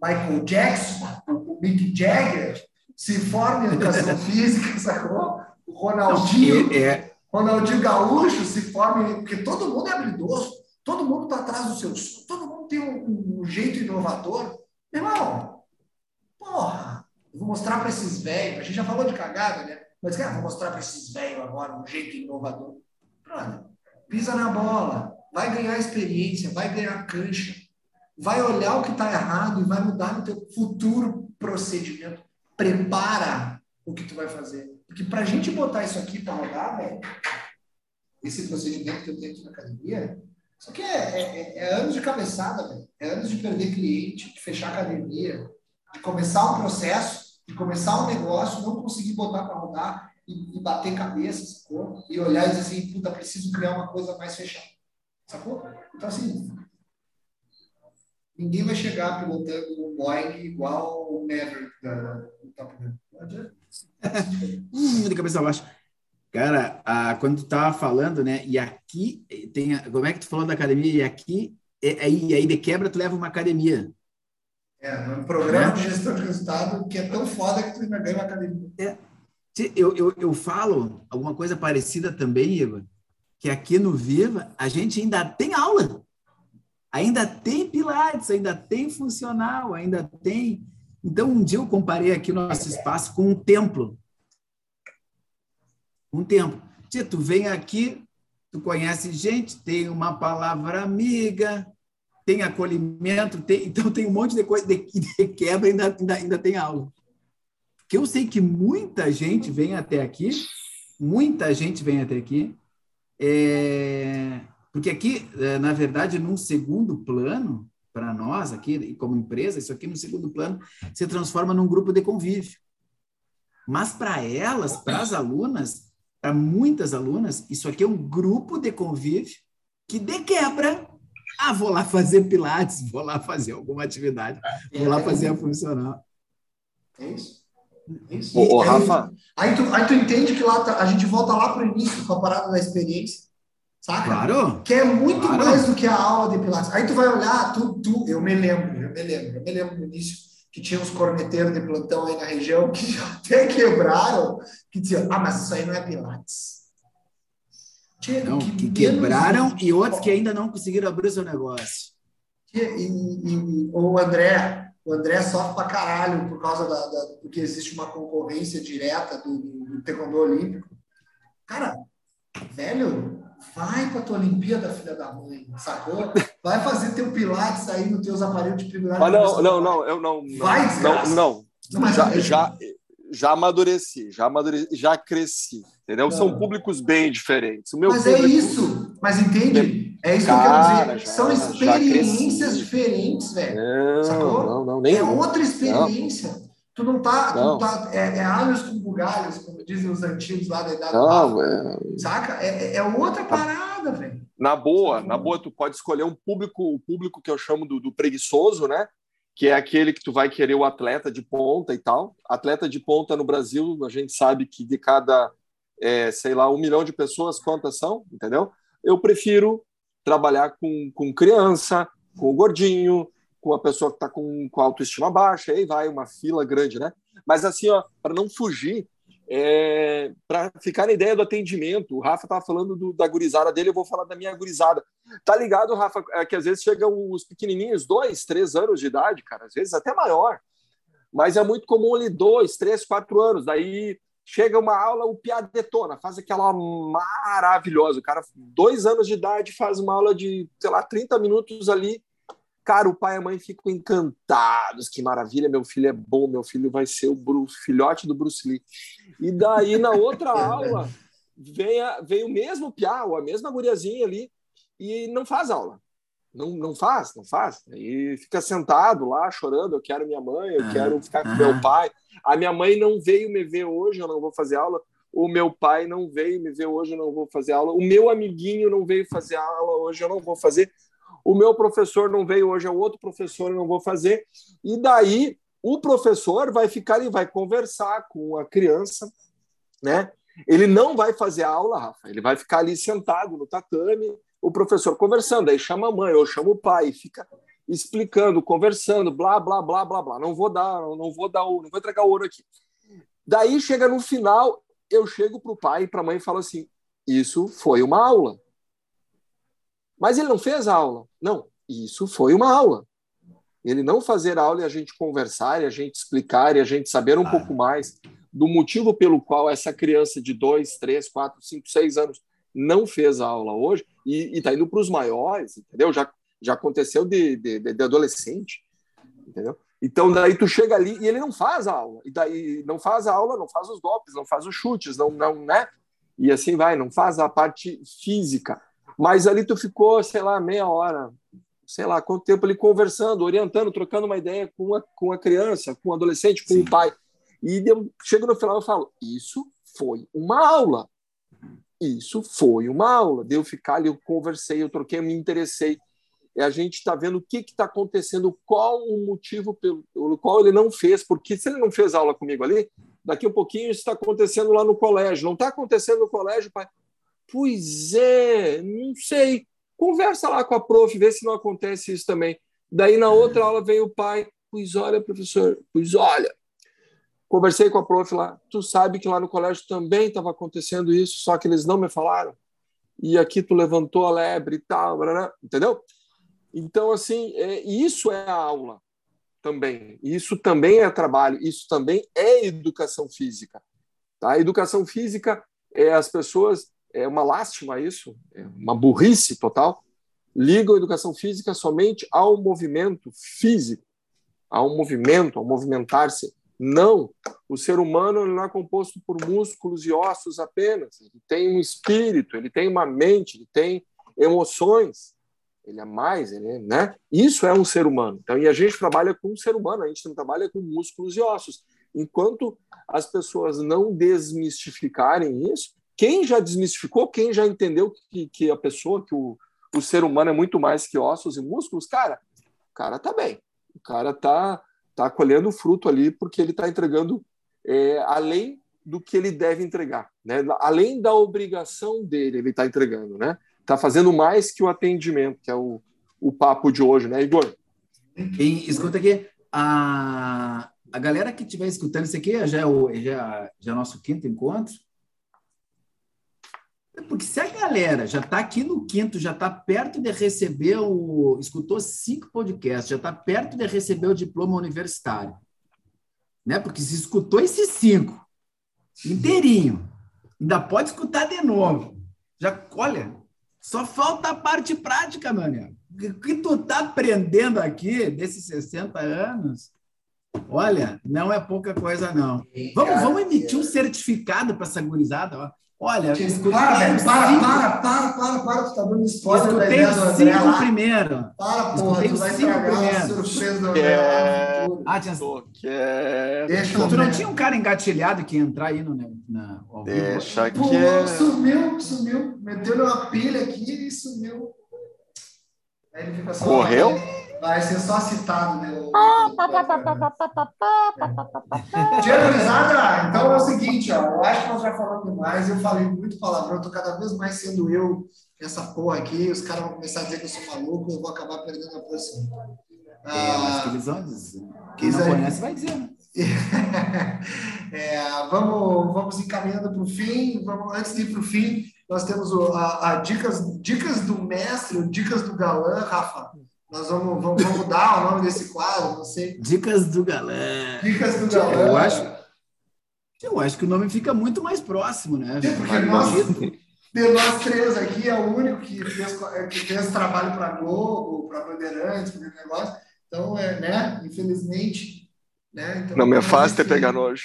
Michael Jackson, o Mick Jagger, se forma em educação física, sacou? O Ronaldinho, é. Ronaldinho Gaúcho se forma, porque todo mundo é habilidoso, todo mundo está atrás do seu sonho, todo mundo tem um, um jeito inovador. Irmão, porra, eu vou mostrar para esses velhos, a gente já falou de cagada, né? Mas, cara, vou mostrar para esses velhos agora um jeito inovador. Pisa na bola, vai ganhar experiência, vai ganhar cancha, vai olhar o que está errado e vai mudar no teu futuro procedimento. Prepara o que tu vai fazer. Porque para a gente botar isso aqui para rodar, velho, esse procedimento que eu tenho aqui na academia, isso aqui é, é, é anos de cabeçada, velho. É anos de perder cliente, de fechar academia, de começar um processo, de começar um negócio, não conseguir botar para rodar e, e, bater cabeça, sacou? E olhar e dizer assim, puta, preciso criar uma coisa mais fechada. Sacou? Então, assim, ninguém vai chegar pilotando um Boeing igual o Maverick da, do Top Gun. Não de cabeça baixa. Cara, a, quando tu tava falando, né? E aqui tem. A, como é que tu falou da academia? E aqui, e, aí, aí de quebra, tu leva uma academia. É, um programa de gestão de resultado que é tão foda que tu ainda ganha uma academia. É. Eu, eu, eu falo alguma coisa parecida também, Igor, que aqui no Viva a gente ainda tem aula, ainda tem Pilates, ainda tem funcional, ainda tem. Então, um dia eu comparei aqui o nosso espaço com um templo. Um templo. Tu vem aqui, tu conhece gente, tem uma palavra amiga, tem acolhimento, tem, então tem um monte de coisa de, de quebra ainda, ainda, ainda tem aula. Porque eu sei que muita gente vem até aqui, muita gente vem até aqui, é, porque aqui, é, na verdade, num segundo plano, para nós aqui, como empresa, isso aqui no segundo plano se transforma num grupo de convívio. Mas para elas, para as alunas, para muitas alunas, isso aqui é um grupo de convívio que de quebra, ah, vou lá fazer pilates, vou lá fazer alguma atividade, vou lá fazer a funcional. É isso. É isso. Ô, Rafa. Aí tu, aí tu entende que lá tá, a gente volta lá para o início com a parada da experiência. Saca? Claro. Que é muito claro. mais do que a aula de Pilates. Aí tu vai olhar, tu, tu, eu me lembro, eu me lembro, eu me lembro no início que tinha uns corneteiros de plantão aí na região que até quebraram, que diziam, ah, mas isso aí não é Pilates. Não, que, que quebraram e outros que ainda não conseguiram abrir o seu negócio. E, e, e, o André, o André sofre pra caralho por causa da, da porque existe uma concorrência direta do, do taekwondo olímpico. Cara, velho, vai pra tua Olimpíada, filha da mãe, sacou? Vai fazer teu pilates aí nos teus aparelhos de primeira ah, não, não, não, eu não. Vai, não, não, não. Já, já, já amadureci, já amadureci, já cresci, entendeu? Não. São públicos bem diferentes. O meu mas é público... é isso, mas entende? É isso Cara, que eu quero dizer. Já, São experiências diferentes, velho. Não, sacou? Não, não, nem é outra experiência. Não. Tu não tá, não. Tu tá é, é alhos com bugalhos, como dizem os antigos lá da idade não, é... Saca? É, é outra parada, velho. Na boa, na boa, tu pode escolher um público, o público que eu chamo do, do preguiçoso, né? Que é aquele que tu vai querer o atleta de ponta e tal. Atleta de ponta no Brasil, a gente sabe que de cada, é, sei lá, um milhão de pessoas, quantas são, entendeu? Eu prefiro trabalhar com, com criança, com o gordinho, com a pessoa que está com, com autoestima baixa, aí vai uma fila grande, né? Mas assim, para não fugir, é, para ficar na ideia do atendimento. O Rafa estava falando do, da gurizada dele, eu vou falar da minha gurizada. Tá ligado, Rafa, é que às vezes chegam os pequenininhos, dois, três anos de idade, cara, às vezes até maior. Mas é muito comum ali dois, três, quatro anos. Daí chega uma aula, o piá detona, faz aquela maravilhosa. O cara, dois anos de idade, faz uma aula de, sei lá, 30 minutos ali Cara, o pai e a mãe ficam encantados. Que maravilha, meu filho é bom, meu filho vai ser o Bruce, filhote do Bruce Lee. E daí, na outra aula, vem, a, vem o mesmo piau, a mesma guriazinha ali, e não faz aula. Não, não faz, não faz. E fica sentado lá chorando. Eu quero minha mãe, eu quero ficar com meu pai. A minha mãe não veio me ver hoje, eu não vou fazer aula. O meu pai não veio me ver hoje, eu não vou fazer aula. O meu amiguinho não veio fazer aula hoje, eu não vou fazer o meu professor não veio hoje, é o outro professor, eu não vou fazer. E daí o professor vai ficar e vai conversar com a criança, né? Ele não vai fazer aula, Rafa, ele vai ficar ali sentado no tatame, o professor conversando, aí chama a mãe ou chama o pai, fica explicando, conversando, blá, blá, blá, blá, blá. Não vou dar, não vou dar, não vou entregar ouro aqui. Daí chega no final, eu chego para o pai e para a mãe e falo assim: Isso foi uma aula. Mas ele não fez aula. Não, isso foi uma aula. Ele não fazer aula e a gente conversar, e a gente explicar, e a gente saber um ah. pouco mais do motivo pelo qual essa criança de dois, três, quatro, cinco, seis anos não fez a aula hoje e está indo para os maiores, entendeu? Já, já aconteceu de, de, de, adolescente, entendeu? Então daí tu chega ali e ele não faz a aula, e daí não faz a aula, não faz os golpes, não faz os chutes, não, não, né? E assim vai, não faz a parte física. Mas ali tu ficou, sei lá, meia hora, sei lá quanto tempo ali conversando, orientando, trocando uma ideia com a, com a criança, com o adolescente, com Sim. o pai. E eu chego no final e falo: Isso foi uma aula. Isso foi uma aula. De eu ficar ali, eu conversei, eu troquei, eu me interessei. E a gente está vendo o que está acontecendo, qual o motivo pelo, pelo qual ele não fez, porque se ele não fez aula comigo ali, daqui a um pouquinho isso está acontecendo lá no colégio. Não está acontecendo no colégio, pai. Pois é, não sei. Conversa lá com a prof, vê se não acontece isso também. Daí na outra aula vem o pai, pois olha, professor, pois olha. Conversei com a prof lá, tu sabe que lá no colégio também estava acontecendo isso, só que eles não me falaram. E aqui tu levantou a lebre e tal, entendeu? Então, assim, é, isso é a aula também. Isso também é trabalho, isso também é educação física. Tá? A educação física é as pessoas é uma lástima isso, é uma burrice total, ligam a educação física somente ao movimento físico, ao movimento, ao movimentar-se. Não, o ser humano não é composto por músculos e ossos apenas. Ele tem um espírito, ele tem uma mente, ele tem emoções. Ele é mais, ele é, né? Isso é um ser humano. Então, e a gente trabalha com um ser humano, a gente não trabalha com músculos e ossos. Enquanto as pessoas não desmistificarem isso, quem já desmistificou, quem já entendeu que, que a pessoa, que o, o ser humano é muito mais que ossos e músculos, cara, o cara tá bem. O cara tá, tá colhendo fruto ali porque ele está entregando é, além do que ele deve entregar, né? Além da obrigação dele, ele está entregando, né? Está fazendo mais que o atendimento, que é o, o papo de hoje, né, Igor? E, escuta aqui, a, a galera que estiver escutando isso aqui já é o, já, já é nosso quinto encontro. Porque se a galera já está aqui no quinto, já está perto de receber o. escutou cinco podcasts, já está perto de receber o diploma universitário. Né? Porque se escutou esses cinco inteirinho, ainda pode escutar de novo. Já, olha, só falta a parte prática, mano. O que tu está aprendendo aqui desses 60 anos? Olha, não é pouca coisa, não. Vamos, vamos emitir um certificado para essa gurizada. Ó. Olha, escutei para, velho, para, cinco... para, para, para, para, tu tá dando spoiler. Escutei os cinco primeiro. Para, porra, tu vai estragar a surpresa do é... Ah, tinha... Deixa tu não tinha um cara engatilhado que ia entrar aí no... Na... Deixa que... Pô, sumiu, sumiu. Meteu uma pilha aqui e sumiu. Aí ele fica só... Correu? Vai ser só citado, né? Tia então é o seguinte, ó, eu acho que nós já falamos demais, eu falei muito palavrão, eu tô cada vez mais sendo eu essa porra aqui, os caras vão começar a dizer que eu sou maluco, eu vou acabar perdendo a posição. É, mas que eles vão dizer. Quem não conhece vai dizer. é, vamos, vamos encaminhando para o fim. Vamos, antes de ir para o fim, nós temos o, a, a, dicas, dicas do mestre, dicas do galã, Rafa. Nós vamos, vamos, vamos mudar o nome desse quadro, não sei. Dicas do galã. Dicas do galã. Eu acho, eu acho que o nome fica muito mais próximo, né? É porque nós, de nós três aqui, é o único que fez, que fez trabalho para Globo, para Bandeirantes, para negócio. Então, é, né? Infelizmente. Né? Então, não me afaste de pegar nojo.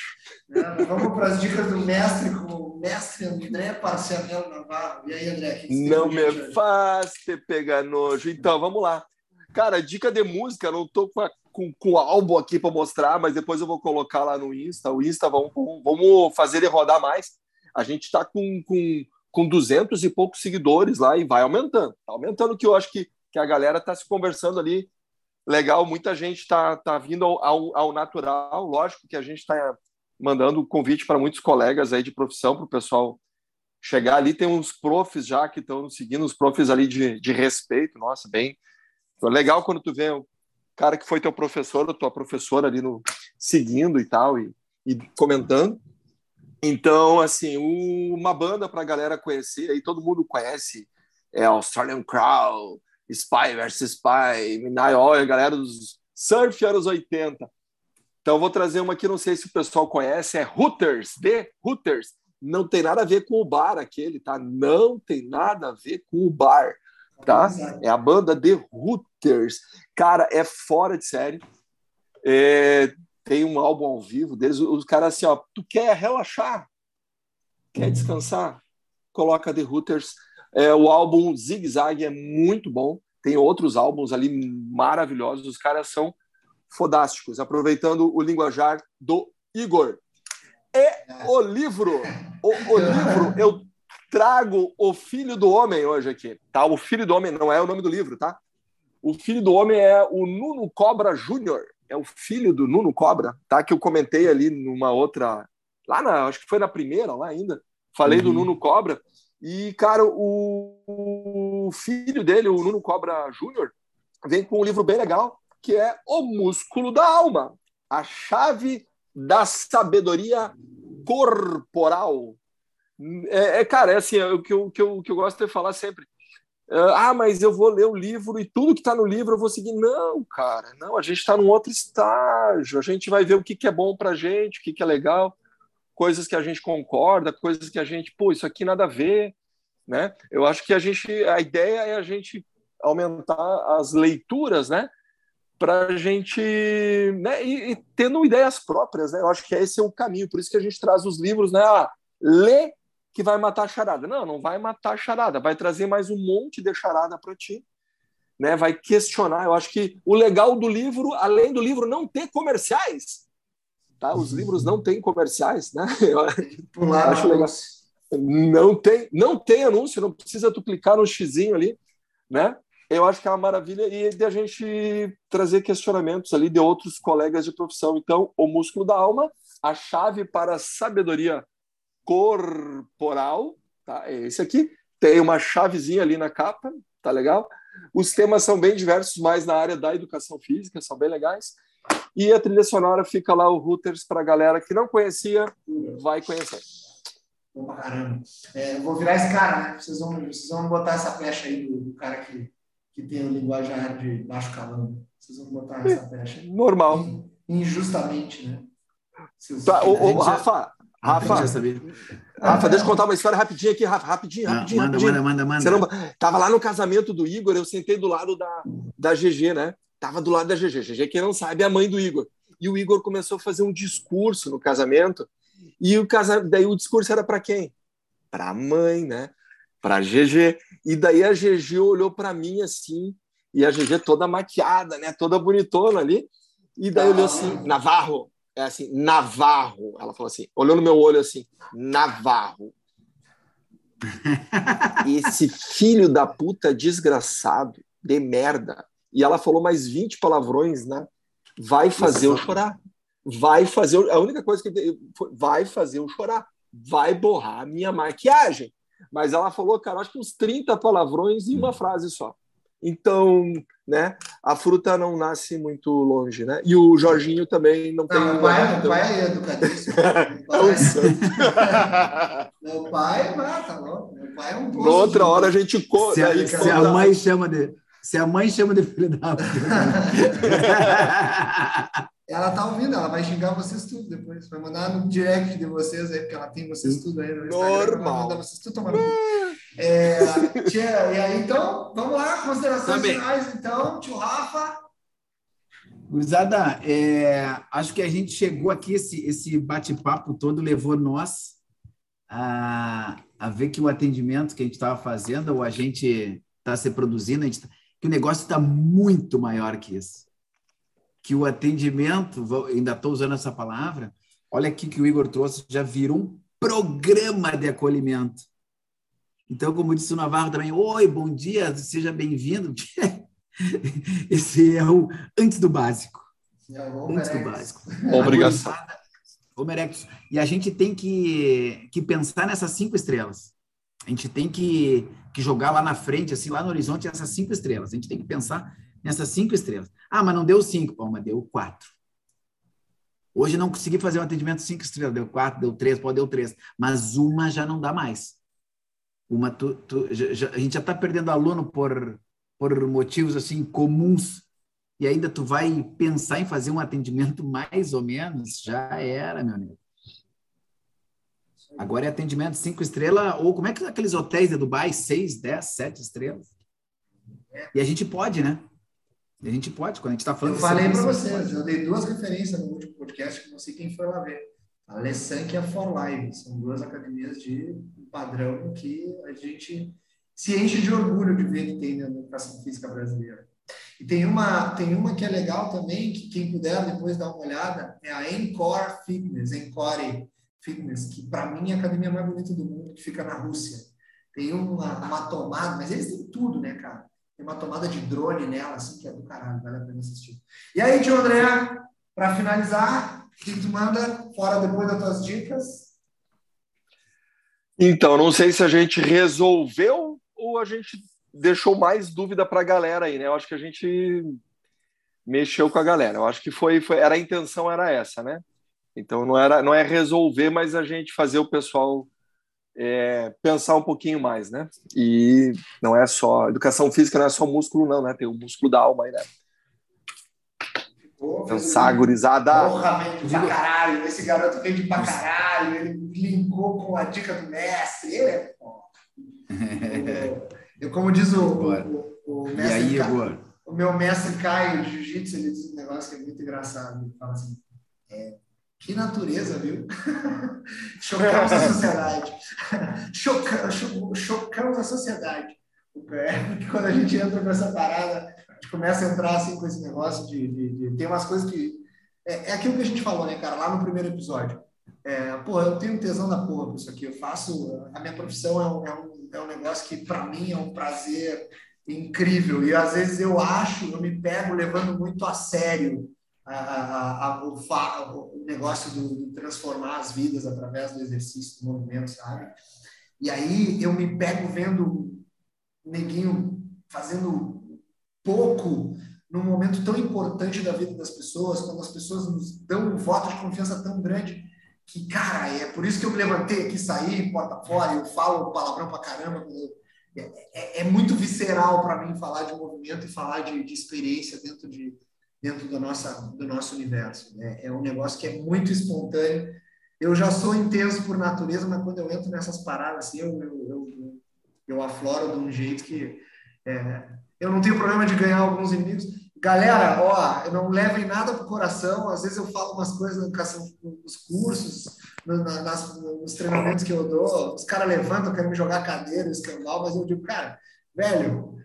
Né? Vamos para as dicas do mestre com o mestre André Parcianel Navarro. E aí, André? Que que não me afaste pegar nojo. Então, vamos lá. Cara, dica de música, não tô com, a, com, com o álbum aqui para mostrar, mas depois eu vou colocar lá no Insta. O Insta, vamos, vamos fazer ele rodar mais. A gente está com, com, com 200 e poucos seguidores lá e vai aumentando. Tá aumentando que eu acho que, que a galera está se conversando ali. Legal, muita gente está tá vindo ao, ao, ao, natural. Lógico que a gente está mandando convite para muitos colegas aí de profissão, para o pessoal chegar ali. Tem uns profs já que estão seguindo, os profs ali de, de respeito. Nossa, bem, então, legal quando tu vê o cara que foi teu professor ou tua professora ali no seguindo e tal e, e comentando. Então, assim, uma banda para a galera conhecer, aí todo mundo conhece, é Australian Crow, Spy vs Spy, Midnight Oil, galera dos surf anos 80. Então, vou trazer uma que não sei se o pessoal conhece, é Hooters, The Hooters. Não tem nada a ver com o bar aquele, tá? Não tem nada a ver com o bar tá? É a banda The Hooters. Cara, é fora de série. É, tem um álbum ao vivo deles. Os caras assim, ó, tu quer relaxar? Quer descansar? Coloca The Hooters. É, o álbum Zig Zag é muito bom. Tem outros álbuns ali maravilhosos. Os caras são fodásticos. Aproveitando o linguajar do Igor. E o livro, o, o livro, eu trago o Filho do Homem hoje aqui, tá? O Filho do Homem não é o nome do livro, tá? O Filho do Homem é o Nuno Cobra Júnior, é o filho do Nuno Cobra, tá? Que eu comentei ali numa outra, lá na, acho que foi na primeira, lá ainda, falei uhum. do Nuno Cobra. E, cara, o, o filho dele, o Nuno Cobra Júnior, vem com um livro bem legal, que é O Músculo da Alma, a chave da sabedoria corporal, é, é, cara, é assim, é o que eu, que, eu, que eu gosto de falar sempre. É, ah, mas eu vou ler o livro e tudo que está no livro eu vou seguir. Não, cara, não, a gente está num outro estágio. A gente vai ver o que, que é bom para a gente, o que, que é legal, coisas que a gente concorda, coisas que a gente, pô, isso aqui nada a ver, né? Eu acho que a gente, a ideia é a gente aumentar as leituras, né? Para a gente, né? E, e, tendo ideias próprias, né? Eu acho que esse é o caminho. Por isso que a gente traz os livros, né? Ah, lê que vai matar a charada. Não, não vai matar a charada, vai trazer mais um monte de charada para ti. Né, vai questionar. Eu acho que o legal do livro, além do livro não ter comerciais, tá? Os uhum. livros não têm comerciais, né? Eu acho legal. Não tem, não tem anúncio, não precisa tu clicar no xizinho ali, né? Eu acho que é uma maravilha e de a gente trazer questionamentos ali de outros colegas de profissão. Então, o músculo da alma, a chave para a sabedoria corporal, tá? É esse aqui. Tem uma chavezinha ali na capa, tá legal? Os temas são bem diversos, mais na área da educação física, são bem legais. E a trilha sonora fica lá o Routers para a galera que não conhecia, vai conhecer. Bom pra caramba. É, vou virar esse cara, né? Vocês vão, vocês vão botar essa pecha aí do, do cara que, que tem o linguajar de baixo calão. Vocês vão botar essa pecha. Normal. Injustamente, né? Tá, o, o, Rafa, Rafa, Rafa, deixa eu contar uma história rapidinho aqui, Rafa, rapidinho, rapidinho. manda, rapidinho. manda, manda, manda. Não... Tava lá no casamento do Igor, eu sentei do lado da, da GG, né? Tava do lado da GG. GG, quem não sabe, é a mãe do Igor. E o Igor começou a fazer um discurso no casamento. E o casa... daí o discurso era para quem? Para a mãe, né? Para a GG. E daí a GG olhou para mim assim, e a GG toda maquiada, né? Toda bonitona ali. E daí olhou assim, Navarro, é assim, Navarro. Ela falou assim, olhou no meu olho assim, Navarro. Esse filho da puta desgraçado, de merda. E ela falou mais 20 palavrões, né? Vai fazer eu chorar. Vai fazer. A única coisa que. Vai fazer eu chorar. Vai borrar a minha maquiagem. Mas ela falou, cara, acho que uns 30 palavrões em uma frase só. Então, né? a fruta não nasce muito longe, né? E o Jorginho também não tem. Não, o pai, então... pai é educadíssimo. Meu pai, vai, tá louco. Meu pai é um poço. Outra hora a gente conta. Se, se, a mãe chama de. Se a mãe chama de filho da Ela tá ouvindo, ela vai xingar vocês tudo depois. Vai mandar no direct de vocês aí, porque ela tem vocês tudo aí no Instagram. Normal. Vai mandar vocês tudo tomando. É, tia, e aí, então, vamos lá, considerações Também. finais, então, tio Rafa. Gurizada, é, acho que a gente chegou aqui, esse, esse bate-papo todo levou nós a, a ver que o atendimento que a gente estava fazendo, ou a gente está se produzindo, a gente tá, que o negócio está muito maior que isso. Que o atendimento, vou, ainda estou usando essa palavra, olha aqui que o Igor trouxe, já virou um programa de acolhimento. Então, como disse o Navarro também, oi, bom dia, seja bem-vindo. Esse é o antes do básico. É o antes do básico. Obrigação. E a gente tem que, que pensar nessas cinco estrelas. A gente tem que, que jogar lá na frente, assim, lá no horizonte, essas cinco estrelas. A gente tem que pensar nessas cinco estrelas. Ah, mas não deu cinco, mas deu quatro. Hoje não consegui fazer um atendimento cinco estrelas, deu quatro, deu três, pode deu três. Mas uma já não dá mais. Uma, tu, tu, já, a gente já está perdendo aluno por, por motivos assim comuns e ainda tu vai pensar em fazer um atendimento mais ou menos, já era, meu amigo. Agora é atendimento cinco estrelas, ou como é que aqueles hotéis de Dubai, seis, dez, sete estrelas? E a gente pode, né? a gente pode, quando a gente está falando... Eu falei para vocês, eu dei duas referências no último podcast, que não sei quem foi lá ver. A Lessank e a For Live, são duas academias de padrão que a gente se enche de orgulho de ver que tem na educação física brasileira. E tem uma, tem uma que é legal também, que quem puder depois dar uma olhada, é a Encore Fitness, Encore Fitness, que para mim é a academia mais bonita do mundo, que fica na Rússia. Tem uma, uma tomada, mas eles têm tudo, né, cara? Tem uma tomada de drone nela, assim, que é do caralho, vale a pena assistir. E aí, tio André, para finalizar, o que tu manda fora depois das tuas dicas? Então, não sei se a gente resolveu ou a gente deixou mais dúvida para a galera aí, né? Eu acho que a gente mexeu com a galera. Eu acho que foi, foi era a intenção era essa, né? Então não era não é resolver, mas a gente fazer o pessoal é, pensar um pouquinho mais, né? E não é só educação física, não é só músculo, não, né? Tem o músculo da alma aí, né? Pensar, gurizada. Porra, vende pra caralho. Esse garoto vende pra caralho. Ele linkou com a dica do mestre. Ele é foda. Eu, como diz o, o, o mestre. E aí, Igor? O meu mestre Caio de Jiu-Jitsu, ele diz um negócio que é muito engraçado. Ele fala assim: é, que natureza, viu? chocamos a sociedade. chocamos, chocamos a sociedade. Porque quando a gente entra nessa parada, gente começa a entrar assim com esse negócio de, de, de tem umas coisas que é, é, aquilo que a gente falou, né, cara, lá no primeiro episódio. É, porra, eu tenho tesão da porra com isso aqui. Eu faço. A minha profissão é um, é um, é um negócio que, para mim, é um prazer incrível. E às vezes eu acho, eu me pego levando muito a sério a, a, a, o, o, negócio do, de transformar as vidas através do exercício, do movimento, sabe? E aí eu me pego vendo neguinho fazendo pouco num momento tão importante da vida das pessoas, quando as pessoas nos dão um voto de confiança tão grande que, cara, é por isso que eu me levantei aqui, saí, porta fora, eu falo palavrão pra caramba. É, é, é muito visceral para mim falar de movimento e falar de, de experiência dentro, de, dentro do, nossa, do nosso universo. Né? É um negócio que é muito espontâneo. Eu já sou intenso por natureza, mas quando eu entro nessas paradas, assim, eu, eu, eu, eu afloro de um jeito que é, eu não tenho problema de ganhar alguns inimigos. Galera, ó, não levem nada pro coração. Às vezes eu falo umas coisas na educação, nos cursos, no, nas, nos treinamentos que eu dou. Os caras levantam, querem me jogar cadeira, escambau, mas eu digo, cara, velho,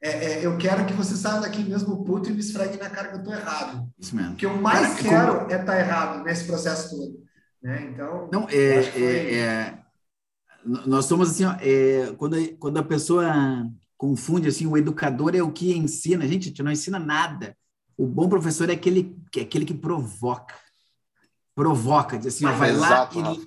é, é, eu quero que você saia daqui mesmo puto e me esfregue na cara que eu tô errado. Isso mesmo. O que eu mais cara, quero como... é estar tá errado nesse processo todo. Né? Então, não, é, foi... é, é, nós somos assim, ó, é, quando, quando a pessoa confunde assim, o educador é o que ensina. A gente, não ensina nada. O bom professor é aquele, é aquele que provoca. Provoca, diz assim, ó, vai Exato, lá e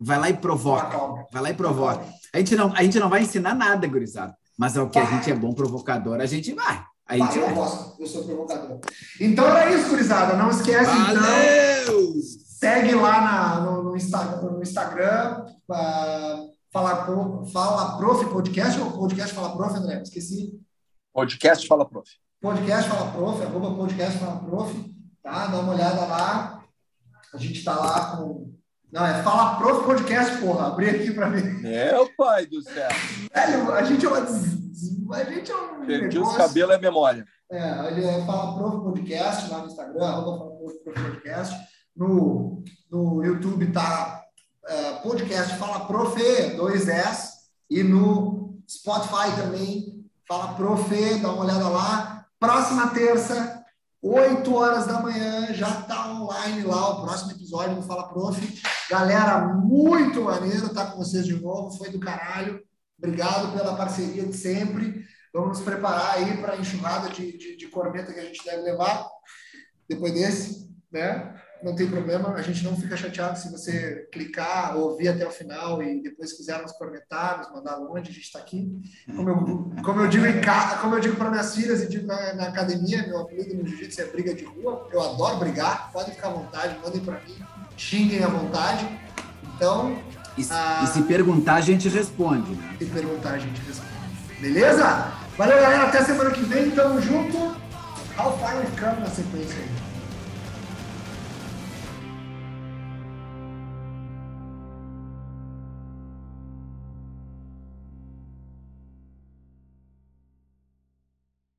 vai lá e provoca. Vai lá e provoca. A gente não, a gente não vai ensinar nada, gurizada. Mas é o que a gente é bom provocador, a gente vai. Aí, Ah, eu gosto, eu sou provocador. Então era isso, gurizada. Não esquece, então. Valeu! Segue lá na- no, no Instagram, no Instagram ah, fala, fala Prof Podcast ou Podcast Fala Prof, André? Esqueci. Podcast Fala Prof. Podcast Fala Prof, arroba Podcast Fala Prof, tá? Dá uma olhada lá. A gente tá lá com. Não, é Fala Prof Podcast, porra. Abri aqui pra ver. Meu pai do céu. Velho, a gente é uma. A gente é um. Perdi os negócio- cabelos e a memória. É, ele é Fala Prof Podcast lá no Instagram, arroba Fala Prof Podcast. No, no YouTube tá é, podcast Fala Prof, dois S. E no Spotify também, Fala Prof, dá uma olhada lá. Próxima terça, 8 horas da manhã, já tá online lá o próximo episódio do Fala Prof. Galera, muito maneiro estar com vocês de novo, foi do caralho. Obrigado pela parceria de sempre. Vamos nos preparar aí para a enxurrada de, de, de corneta que a gente deve levar depois desse, né? Não tem problema, a gente não fica chateado se você clicar, ouvir até o final e depois quiser nos cornetar, nos mandar longe, a gente está aqui. Como eu, como eu digo em casa, como eu digo para minhas filhas e digo na, na academia, meu apelido no jiu-jitsu é briga de rua. Eu adoro brigar, podem ficar à vontade, mandem para mim, xinguem à vontade. Então, E, se- Ah. e se perguntar, a gente responde. Né? se perguntar, a gente responde. Beleza? Valeu, galera. Até semana que vem. Tamo junto. How far we come na sequência aí.